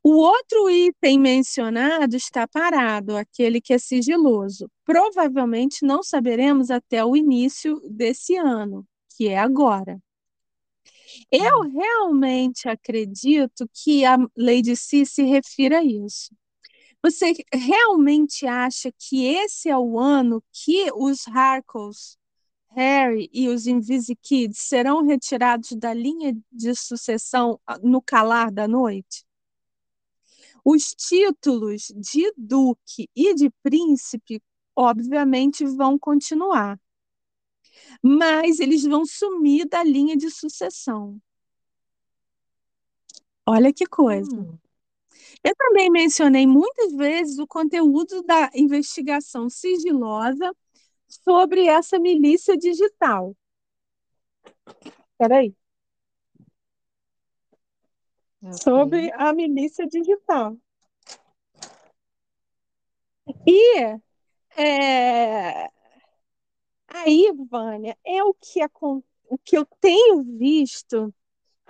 A: O outro item mencionado está parado, aquele que é sigiloso. Provavelmente não saberemos até o início desse ano, que é agora. Eu
B: hum,
A: realmente acredito que a Lady C se refira a isso. Você realmente acha que esse é o ano que os Harkles, Harry e os Invisikids serão retirados da linha de sucessão ah, no calar da noite? Os títulos de duque e de príncipe, obviamente, vão continuar, mas eles vão sumir da linha de sucessão. Olha que coisa.
B: Hum.
A: Eu também mencionei muitas vezes o conteúdo da investigação sigilosa sobre essa milícia digital. Espera aí. Sobre a milícia digital. E é, aí, Vânia, é o que, o que eu tenho visto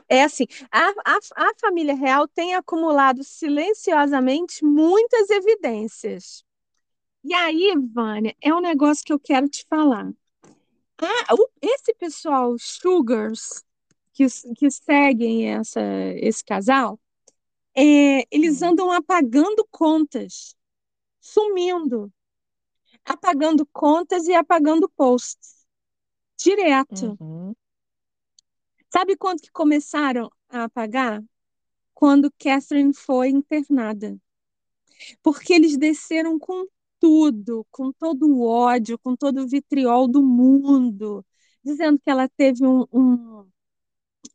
A: é assim, a, a, a família real tem acumulado silenciosamente muitas evidências. E aí, Vânia, é um negócio que eu quero te falar. Ah, o, esse pessoal, Sugars, que, que seguem essa, esse casal, é, eles hum. andam apagando contas, sumindo, apagando contas e apagando posts, direto.
B: Uhum.
A: Sabe quando que começaram a apagar? Quando Catherine foi internada. Porque eles desceram com tudo, com todo o ódio, com todo o vitriol do mundo, dizendo que ela teve um, um,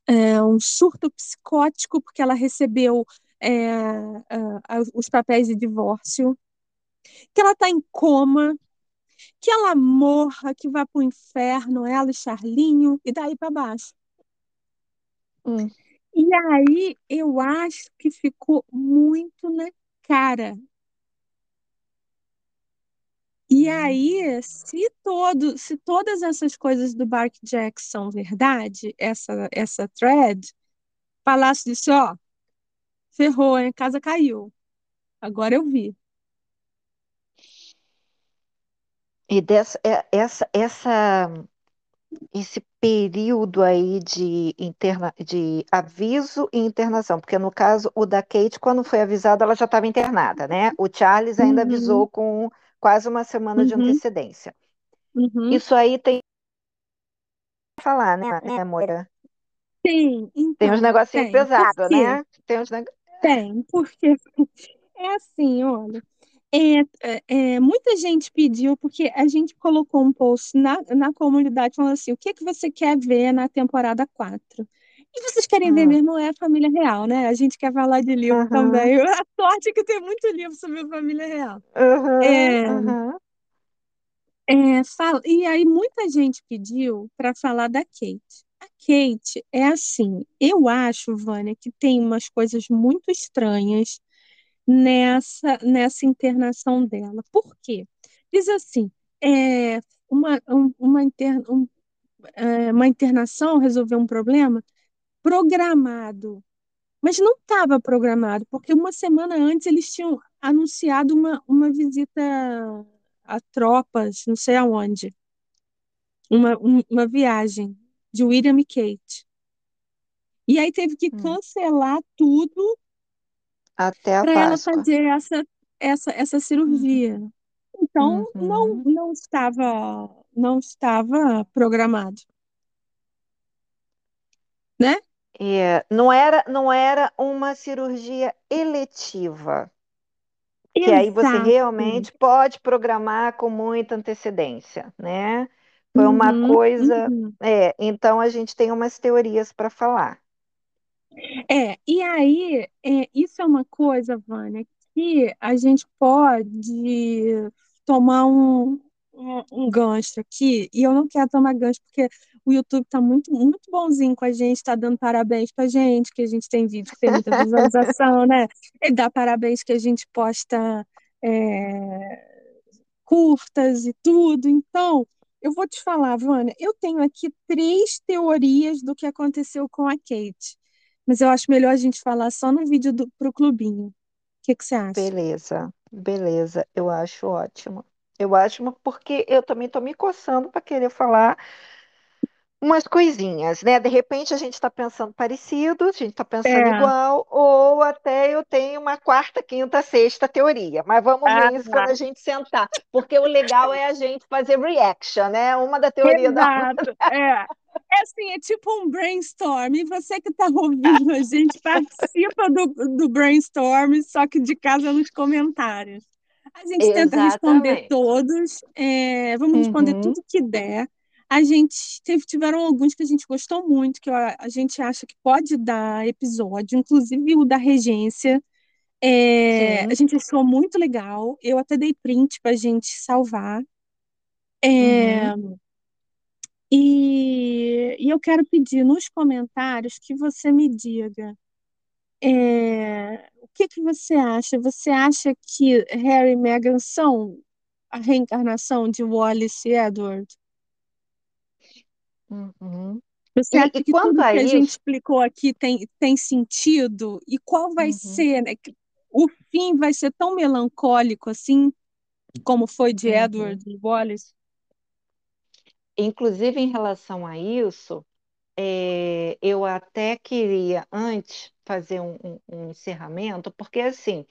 A: é, um surto psicótico porque ela recebeu é, os papéis de divórcio, que ela está em coma, que ela morra, que vá para o inferno, ela e Charlinho, e daí para baixo.
B: Hum.
A: E aí eu acho que ficou muito na cara. E aí, se todo, se todas essas coisas do Bark Jack são verdade, essa essa thread, falasse disso, ó, ferrou, a casa caiu. Agora eu vi.
B: E dessa, é, essa, essa esse período aí de, interna, de aviso e internação, porque no caso o da Kate, quando foi avisada, ela já estava internada, né? O Charles ainda uhum. avisou com quase uma semana uhum. de antecedência.
A: Uhum.
B: Isso aí tem falar, né, né Moira?
A: Tem, então,
B: tem uns negocinhos pesados, né?
A: Tem uns neg... Tem, porque [laughs] é assim, olha, é, é, é, muita gente pediu, porque a gente colocou um post na, na comunidade falando assim: o que, é que você quer ver na temporada 4? E vocês querem ver mesmo é a família real, né? A gente quer falar de livro também. [laughs] A sorte é que tem muito livro sobre a família real. é, é, fala, e aí muita gente pediu para falar da Kate. A Kate é assim, eu acho, Vânia, que tem umas coisas muito estranhas nessa, nessa internação dela. Por quê? Diz assim, é, uma, um, uma, inter, um, é, uma internação resolveu um problema programado, mas não estava programado, porque uma semana antes eles tinham anunciado uma, uma visita a tropas, não sei aonde, uma, um, uma viagem de William e Kate. E aí teve que hum. cancelar hum. tudo
B: até
A: para ela fazer essa, essa, essa cirurgia. Uhum. Então, uhum. não, não, estava, não estava programado. Né?
B: É, não, era, não era uma cirurgia eletiva. Que aí você realmente pode programar com muita antecedência, né? Foi uma uhum, coisa. Uhum. É, então a gente tem umas teorias para falar.
A: É, e aí, é, isso é uma coisa, Vânia, que a gente pode tomar um, um, um gancho aqui, e eu não quero tomar gancho porque o YouTube está muito, muito bonzinho com a gente, está dando parabéns para a gente, que a gente tem vídeo que tem muita visualização, né? Ele dá parabéns que a gente posta é, curtas e tudo. Então, eu vou te falar, Vânia, eu tenho aqui três teorias do que aconteceu com a Kate. Mas eu acho melhor a gente falar só no vídeo do, pro clubinho. O que, que você acha?
B: Beleza, beleza. Eu acho ótimo. Eu acho porque eu também estou me coçando para querer falar umas coisinhas, né? De repente a gente está pensando parecido, a gente está pensando
A: É.
B: igual, ou até eu tenho uma quarta, quinta, sexta teoria. Mas vamos
A: Ah,
B: ver isso quando a gente sentar, porque o legal é a gente fazer reaction, né? Uma da teoria da
A: exato. É. É assim, é tipo um brainstorm. E você que está ouvindo a gente participa do, do brainstorm, só que de casa nos comentários. A gente tenta responder todos, é, vamos responder
B: Uhum.
A: tudo que der. A gente teve, tiveram alguns que a gente gostou muito, que a, a gente acha que pode dar episódio, inclusive o da regência. É, a gente achou muito legal. Eu até dei print para a gente salvar. É,
B: Uhum.
A: e, e eu quero pedir nos comentários que você me diga é, que que você acha? Você acha que Harry e Meghan são a reencarnação de Wallace e Edward?
B: Uhum.
A: Você
B: E,
A: acha que tudo
B: a
A: que a gente explicou aqui tem, tem sentido? E qual vai
B: Uhum.
A: ser, né? O fim vai ser tão melancólico assim, como foi de
B: Uhum.
A: Edward e Wallace?
B: inclusive em relação a isso, é, eu até queria antes fazer um, um- um encerramento, porque assim,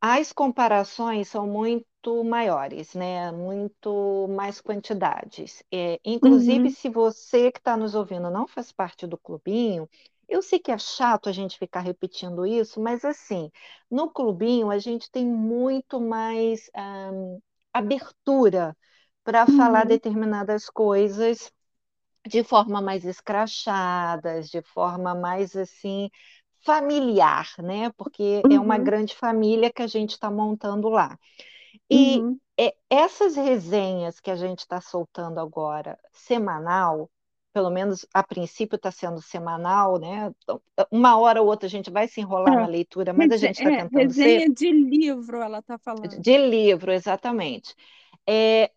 B: as comparações são muito maiores, né? Muito mais quantidades. É, inclusive,
A: Uhum,
B: se você que está nos ouvindo não faz parte do clubinho, eu sei que é chato a gente ficar repetindo isso, mas assim, no clubinho a gente tem muito mais ahn, abertura para falar
A: uhum,
B: determinadas coisas de forma mais escrachada, de forma mais assim familiar, né? Porque é uma
A: uhum,
B: grande família que a gente está montando lá. E
A: uhum,
B: é, essas resenhas que a gente está soltando agora, semanal, pelo menos a princípio está sendo semanal, né? Então, Uma hora ou outra a gente vai se enrolar na
A: É,
B: leitura, mas a gente está
A: é,
B: tentando ser
A: resenha de livro, ela tá falando.
B: de livro, exatamente. É,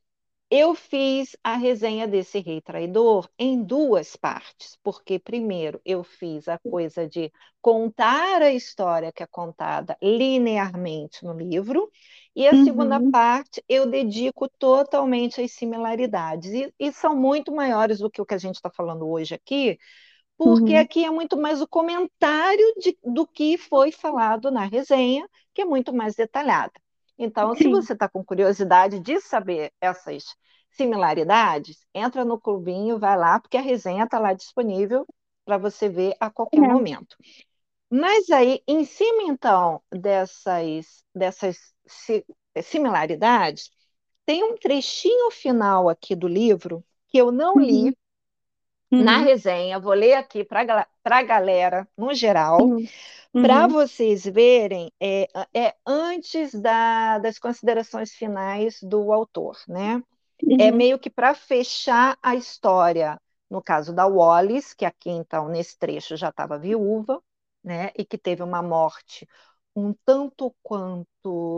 B: eu fiz a resenha desse Rei Traidor em duas partes, porque primeiro eu fiz a coisa de contar a história que é contada linearmente no livro, e a segunda
A: Uhum,
B: parte eu dedico totalmente às similaridades, e, e são muito maiores do que o que a gente está falando hoje aqui, porque
A: uhum,
B: aqui é muito mais o comentário de- do que foi falado na resenha, que é muito mais detalhada. Então, se
A: sim,
B: você está com curiosidade de saber essas similaridades, entra no clubinho, vai lá, porque a resenha está lá disponível para você ver a qualquer
A: é,
B: momento. Mas aí, em cima, então, dessas, dessas si- similaridades, tem um trechinho final aqui do livro que eu não li
A: uhum,
B: na resenha, vou ler aqui para a galera, no geral,
A: uhum,
B: para
A: uhum,
B: vocês verem, é, é antes da- das considerações finais do autor, né? É
A: uhum,
B: meio que para fechar a história, no caso da Wallis, que aqui, então, nesse trecho já estava viúva, né? E que teve uma morte um tanto quanto,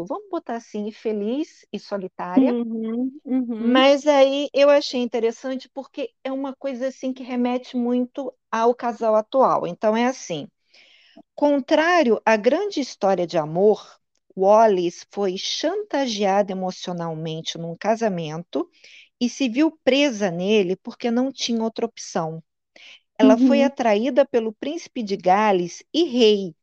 B: vamos botar assim, infeliz e solitária.
A: uhum, uhum,
B: Mas aí eu achei interessante porque é uma coisa assim que remete muito ao casal atual. Então é assim, contrário à grande história de amor, Wallis foi chantageada emocionalmente num casamento e se viu presa nele porque não tinha outra opção. Ela foi
A: uhum.
B: atraída pelo príncipe de Gales e rei,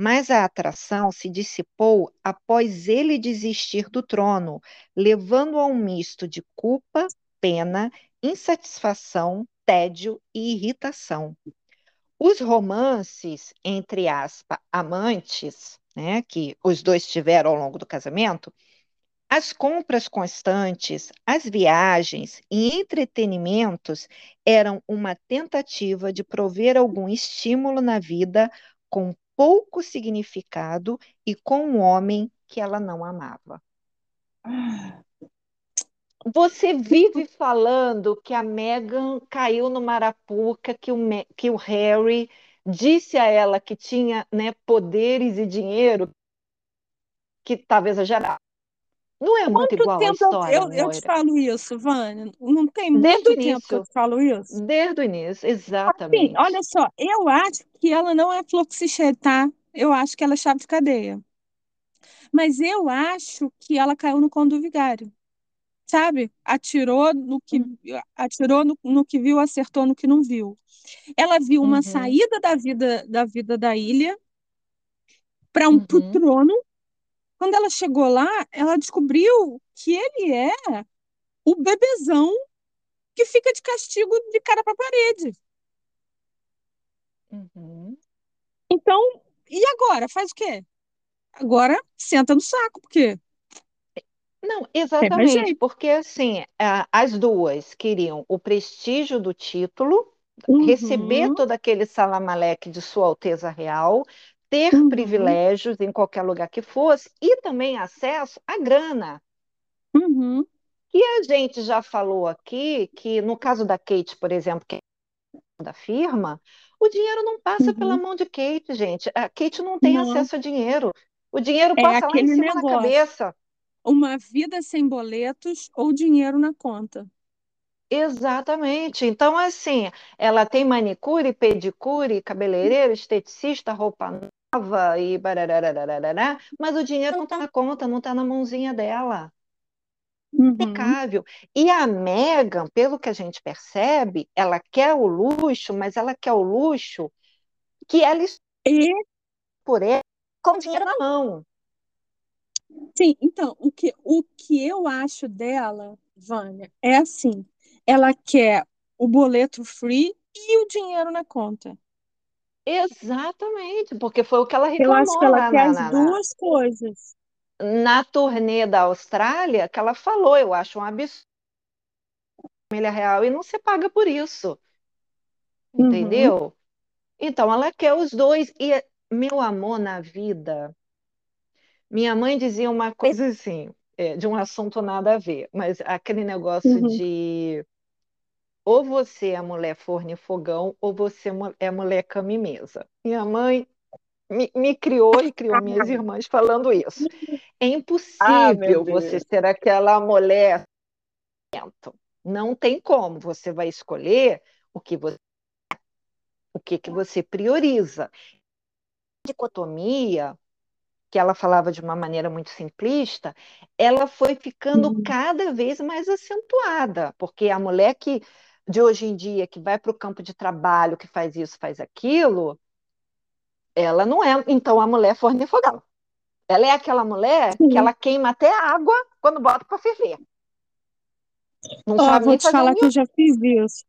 B: mas a atração se dissipou após ele desistir do trono, levando a um misto de culpa, pena, insatisfação, tédio e irritação. Os romances, entre aspas, amantes, né, que os dois tiveram ao longo do casamento, as compras constantes, as viagens e entretenimentos eram uma tentativa de prover algum estímulo na vida com pouco significado e com um homem que ela não amava. Você vive falando que a Meghan caiu no Marapuca, que o, que o Harry disse a ela que tinha, né, poderes e dinheiro, que talvez exagerado. Não é muito
A: Quanto
B: igual a
A: tempo eu,
B: história,
A: eu, eu te falo isso, Vânia? Não tem
B: Desde
A: muito tempo que eu te falo isso?
B: Desde o início,
A: Sim, olha
B: exatamente.
A: só, eu acho que ela não é fluxichê, tá? Eu acho que ela é chave de cadeia. Mas eu acho que ela caiu no conto do vigário. sabe? Atirou no que, atirou no, no que viu, acertou no que não viu. Ela viu uma
B: Uhum.
A: saída da vida da vida da ilha para um
B: Uhum.
A: trono. Quando ela chegou lá, ela descobriu que ele é o bebezão que fica de castigo de cara para parede.
B: Uhum.
A: Então, e agora? Faz o quê? Agora senta no saco, porque
B: Não, exatamente, porque assim, a- as duas queriam o prestígio do título, receber
A: Uhum,
B: todo aquele salamaleque de Sua Alteza Real, ter
A: uhum,
B: privilégios em qualquer lugar que fosse e também acesso à grana.
A: uhum,
B: E a gente já falou aqui que, no caso da Kate, por exemplo, que é da firma, o dinheiro não passa pela
A: uhum.
B: mão de Kate, gente. A Kate não tem
A: Não,
B: acesso a dinheiro. O dinheiro
A: é
B: passa lá em cima da
A: negócio.
B: cabeça.
A: Uma vida sem boletos ou dinheiro na conta.
B: Exatamente. Então, assim, ela tem manicure, pedicure, cabeleireiro, esteticista, roupa nova e barararararará, mas o dinheiro não está na conta, não está na mãozinha dela.
A: Uhum,
B: Impecável. E a Megan, pelo que a gente percebe, ela quer o luxo, mas ela quer o luxo que ela
A: E,
B: por ela com dinheiro na mão.
A: sim, então, o que, o que eu acho dela, Vânia, é assim: ela quer o boleto free e o dinheiro na conta.
B: Exatamente, porque foi o que ela
A: Eu acho que
B: reclamou
A: ela
B: lá
A: quer
B: na,
A: as
B: na, na,
A: duas coisas.
B: na turnê da Austrália, que ela falou, eu acho um absurdo família real e não se paga por isso,
A: Uhum,
B: entendeu? Então ela quer os dois e meu amor na vida. Minha mãe dizia uma coisa assim, é, de um assunto nada a ver, mas aquele negócio
A: uhum.
B: de ou você é mulher forno e fogão ou você é mulher cama e mesa. Minha mãe me, me criou e criou minhas [laughs] irmãs falando isso. É
A: Ah,
B: impossível você
A: Deus.
B: ser aquela mulher. Não tem como. Você vai escolher o que você, o que, que você prioriza. A dicotomia, que ela falava de uma maneira muito simplista, ela foi ficando
A: Uhum,
B: cada vez mais acentuada, porque a mulher que de hoje em dia que vai para o campo de trabalho, que faz isso, faz aquilo, ela não é, então, a mulher forno e fogão. Ela é aquela mulher que
A: sim.
B: ela queima até água quando bota para ferver. Não sabe
A: vou te
B: um
A: falar que eu já fiz isso.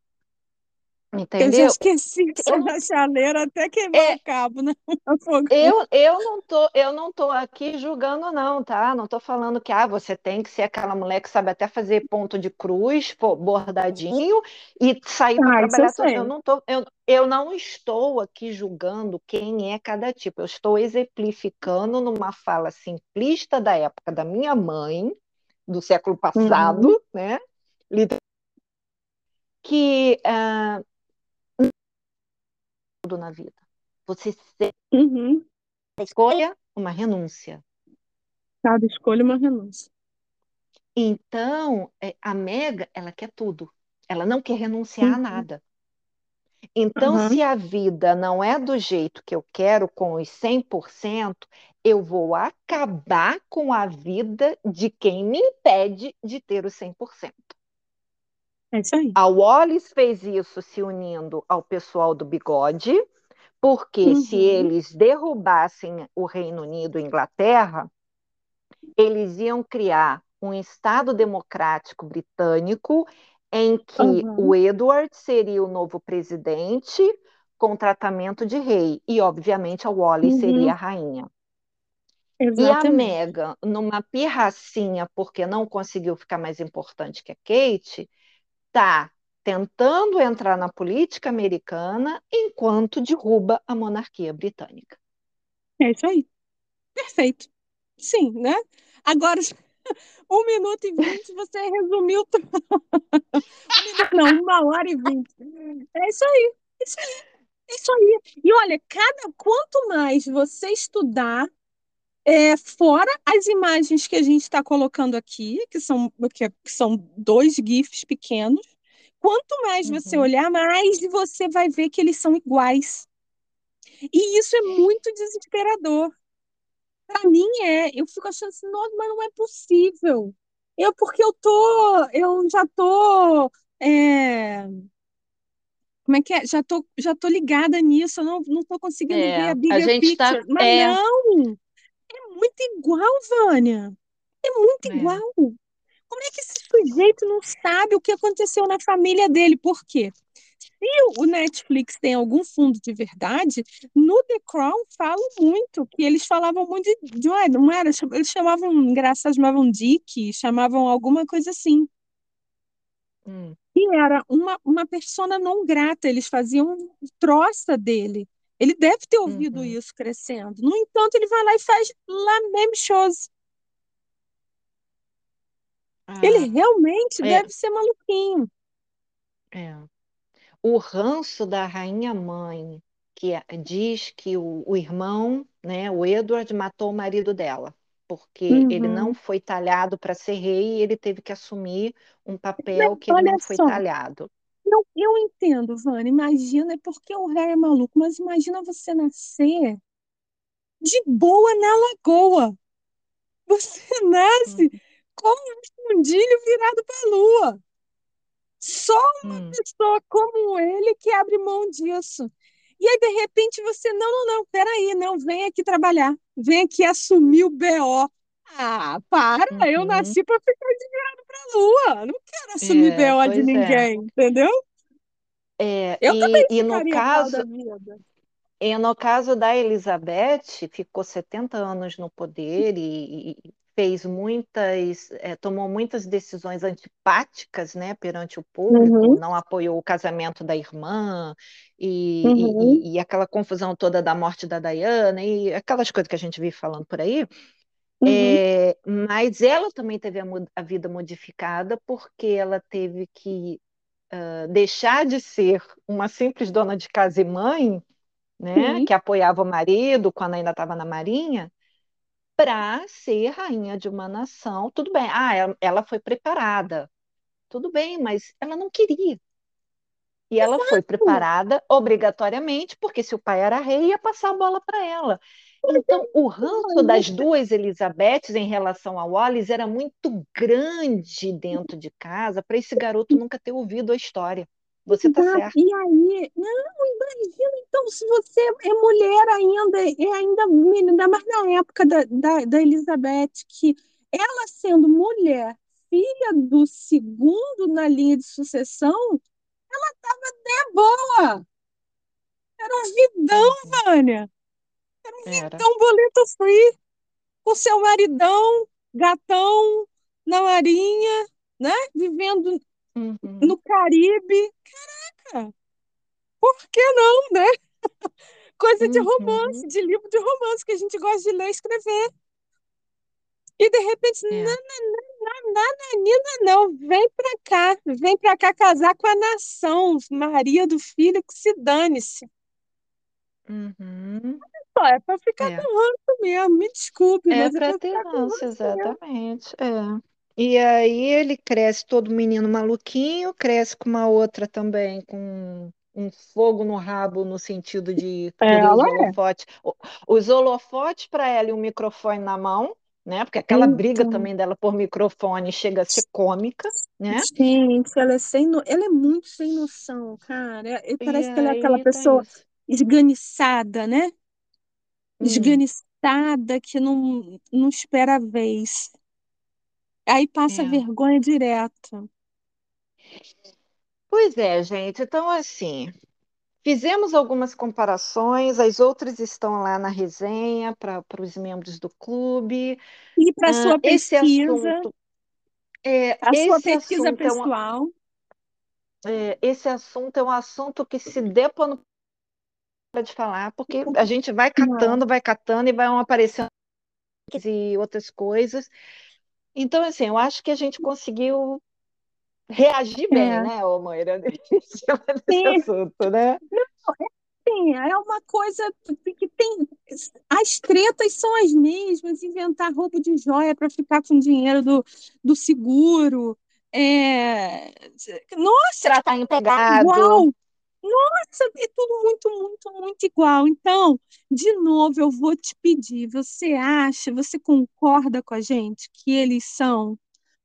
A: Eu já
B: entendeu?
A: esqueci de
B: Eu
A: na chaleira até queimar o
B: é,
A: cabo, né? [laughs]
B: Eu, eu não tô, eu não tô aqui julgando não, tá? Não tô falando que ah, você tem que ser aquela mulher que sabe até fazer ponto de cruz, pô, bordadinho e sair para
A: Ah, eu
B: trabalhar. Eu
A: sei.
B: não tô, eu, eu não estou aqui julgando quem é cada tipo. Eu estou exemplificando numa fala simplista da época da minha mãe, do século
A: Uhum,
B: passado, né? Que ah, tudo na vida. Você sempre
A: uhum.
B: escolha uma renúncia.
A: Cada escolha uma renúncia.
B: Então, é, a Mega, ela quer tudo. Ela não quer renunciar a
A: Uhum,
B: nada. Então,
A: aham,
B: se a vida não é do jeito que eu quero, com os 100%, eu vou acabar com a vida de quem me impede de ter os 100%.
A: É isso aí.
B: A Wallis fez isso se unindo ao pessoal do bigode, porque se
A: Uhum,
B: eles derrubassem o Reino Unido e Inglaterra, eles iam criar um Estado democrático britânico em que o
A: aham,
B: Edward seria o novo presidente com tratamento de rei e, obviamente, a Wallis seria
A: uhum,
B: a rainha. E a
A: exatamente.
B: Meghan, numa pirracinha porque não conseguiu ficar mais importante que a Kate, está tentando entrar na política americana enquanto derruba a monarquia britânica.
A: É isso aí. Perfeito. Sim, né? Agora, [laughs] um minuto e vinte, você resumiu. [laughs] Um não, uma hora e vinte. É isso aí. É isso aí. É isso aí. E olha, cada quanto mais você estudar, é, fora as imagens que a gente está colocando aqui, que são, que, que são dois GIFs pequenos, quanto mais você
B: Uhum.
A: olhar, mais você vai ver que eles são iguais. E isso é muito desesperador. Para mim é, eu fico achando assim, nossa, mas não é possível. Eu, porque eu tô, eu já tô, é, como é que é? Já tô, já tô ligada nisso, eu não, não tô conseguindo ver
B: É,
A: a
B: a
A: bigger
B: gente está.
A: picture. Mas
B: É,
A: não, é muito igual, Vânia. É muito
B: é,
A: igual. Como é que esse sujeito não sabe o que aconteceu na família dele? Por quê? Se o Netflix tem algum fundo de verdade, no The Crown falam muito, que eles falavam muito de, de não era, eles chamavam, engraçado, chamavam Dick, chamavam alguma coisa assim.
B: hum,
A: E era uma, uma persona não grata, eles faziam troça dele. Ele deve ter ouvido
B: uhum.
A: isso crescendo. No entanto, ele vai lá e faz la même chose. Ele
B: Ah,
A: realmente
B: é,
A: deve ser maluquinho.
B: é. O ranço da rainha mãe, que é- diz que o, o irmão, né, o Edward, matou o marido dela, porque ele não
A: Uhum.
B: foi talhado para ser rei e ele teve que assumir um papel que ele não foi
A: só,
B: talhado.
A: Eu, eu entendo, Vânia, imagina, é porque o Harry é maluco, mas imagina você nascer de boa na lagoa. Você [laughs] nasce
B: Uhum,
A: como um fundilho virado para a lua. Só uma
B: hum,
A: pessoa como ele que abre mão disso. E aí, de repente, você, não, não, não, peraí, não, vem aqui trabalhar, vem aqui assumir o BO. Ah, para, eu
B: uhum.
A: nasci para ficar de virado para a lua, não quero assumir
B: É,
A: BO de
B: é.
A: ninguém, entendeu?
B: É,
A: Eu
B: e,
A: também
B: e no caso. E no caso da Elizabeth, ficou 70 anos no poder e, e fez muitas, eh, tomou muitas decisões antipáticas, né, perante o público,
A: Uhum,
B: não apoiou o casamento da irmã e,
A: uhum,
B: e, e aquela confusão toda da morte da Diana e aquelas coisas que a gente vive falando por aí.
A: Uhum.
B: Eh, mas ela também teve a, a vida modificada porque ela teve que ah, deixar de ser uma simples dona de casa e mãe né,
A: Sim,
B: que apoiava o marido quando ainda estava na Marinha, para ser rainha de uma nação. Tudo bem, ah, ela, ela foi preparada. Tudo bem, mas ela não queria. E ela foi
A: exato.
B: preparada obrigatoriamente, porque se o pai era rei, ia passar a bola para ela. Então, o ranço das duas Elizabeths em relação a Wallis era muito grande dentro de casa para esse garoto nunca ter ouvido a história. Você está certo.
A: E aí, não, imagina, então, se você é mulher ainda, é ainda, ainda mais na época da, da, da Elizabeth, que ela sendo mulher, filha do segundo na linha de sucessão, é boa, era um vidão,
B: Uhum.
A: Vânia,
B: Era.
A: então boleto free, com seu maridão, gatão, na marinha, né, vivendo
B: Uhum.
A: no Caribe, cara, por que não, né? [laughs] Coisa de romance,
B: Uhum.
A: de livro de romance que a gente gosta de ler e escrever. E de repente,
B: É.
A: nananina, não, vem pra cá, vem pra cá casar com a nação, Maria do Filho, que se dane-se.
B: Uhum.
A: É pra ficar
B: É.
A: com ranço mesmo, me desculpe,
B: É
A: mas é
B: para
A: pra
B: ter ranço,
A: ranço mesmo.
B: exatamente. É. E aí ele cresce todo menino maluquinho, cresce com uma outra também, com um fogo no rabo, no sentido de os
A: Ela é.
B: holofotes. O- Os holofotes para ela e um microfone na mão, né? Porque aquela briga
A: Então,
B: também dela por microfone chega a ser cômica, né?
A: gente, ela é sem no... ela é muito sem noção, cara. É- é-
B: E
A: parece que ela é aquela
B: tá
A: pessoa
B: isso.
A: Esganiçada, né?
B: Hum,
A: Esganiçada que não, não espera a vez. Aí passa
B: é.
A: vergonha direto.
B: Pois é, gente. Então, assim. Fizemos algumas comparações, as outras estão lá na resenha para os membros do clube.
A: E para
B: Ah,
A: sua pesquisa,
B: assunto é
A: a sua pesquisa
B: assunto é um,
A: pessoal,
B: é, esse assunto é um assunto que se der pano para de falar, porque a gente vai catando, vai catando e vai aparecendo e outras coisas. Então, assim, eu acho que a gente conseguiu reagir bem,
A: é,
B: né, ô Moira, [laughs] nesse
A: sim,
B: assunto, né?
A: sim, é uma coisa que tem. As tretas são as mesmas, inventar roubo de joia para ficar com dinheiro do, do seguro. É, nossa, é
B: Tratar empregado.
A: igual. Nossa, é tudo muito, muito, muito igual. Então, de novo, eu vou te pedir: você acha, você concorda com a gente que eles são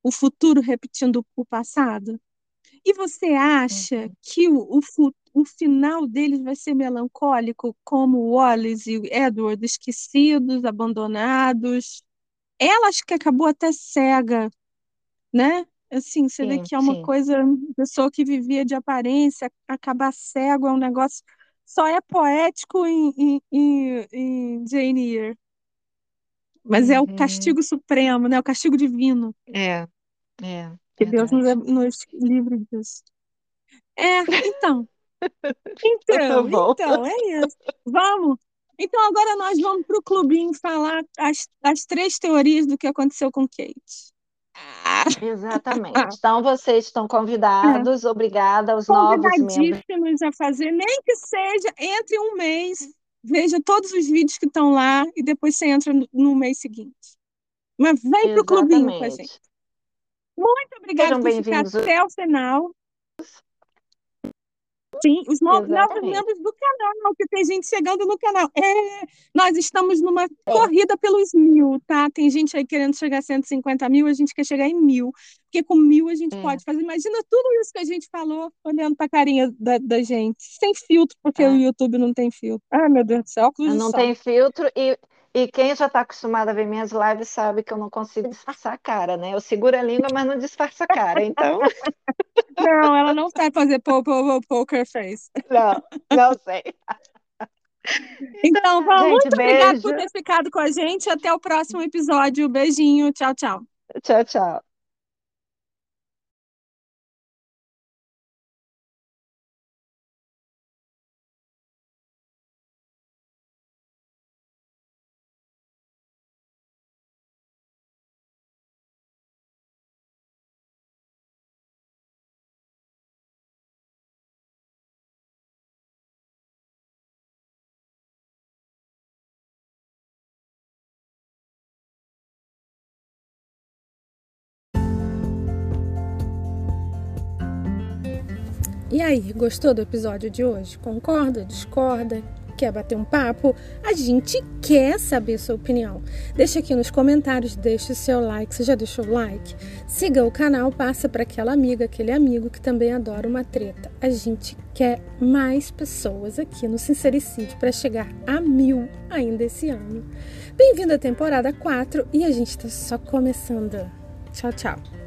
A: o futuro repetindo o passado? E você acha uhum. que o, o, o, final deles vai ser melancólico, como Wallace e Edward, esquecidos, abandonados? Ela acho que acabou até cega, né? Assim, você sim, vê que é uma sim. coisa, pessoa que vivia de aparência, acabar cego é um negócio, só é poético em, em, em, em Jane Eyre. Mas uhum. é o uhum. castigo supremo, né? O castigo divino.
B: É, é.
A: Que Deus nos, nos livre disso. É, então. [laughs] Então, tá então, é isso. Vamos. Então, agora nós vamos para o clubinho falar as, as três teorias do que aconteceu com Kate.
B: Exatamente. Então, vocês estão convidados, é. obrigada aos novos membros.
A: a fazer, nem que seja entre um mês, veja todos os vídeos que estão lá e depois você entra no, no mês seguinte. Mas vem para o clubinho com a gente. Muito obrigada por ficar até o final. Sim, os novos membros do canal, que tem gente chegando no canal. É, nós estamos numa é. corrida pelos mil, tá? Tem gente aí querendo chegar a 150 mil, a gente quer chegar em mil. Porque com mil a gente é. pode fazer. Imagina tudo isso que a gente falou, olhando para a carinha da, da, gente. Sem filtro, porque é. o YouTube não tem filtro. Ai, meu Deus do céu, óculos
B: Não tem filtro e e quem já está acostumado a ver minhas lives sabe que eu não consigo disfarçar a cara, né? Eu seguro a língua, mas não disfarça a cara, então. [laughs]
A: Não, ela não sabe fazer po po poker face.
B: Não, não sei.
A: Então, Val, muito obrigada por ter ficado com a gente. Até o próximo episódio. Beijinho. Tchau, tchau.
B: Tchau, tchau.
A: E aí, gostou do episódio de hoje? Concorda? Discorda? Quer bater um papo? A gente quer saber sua opinião. Deixa aqui nos comentários, deixa o seu like. Você já deixou o like? Siga o canal, passa para aquela amiga, aquele amigo que também adora uma treta. A gente quer mais pessoas aqui no Sincericídio para chegar a mil ainda esse ano. Bem-vindo à temporada 4 e a gente está só começando. Tchau, tchau.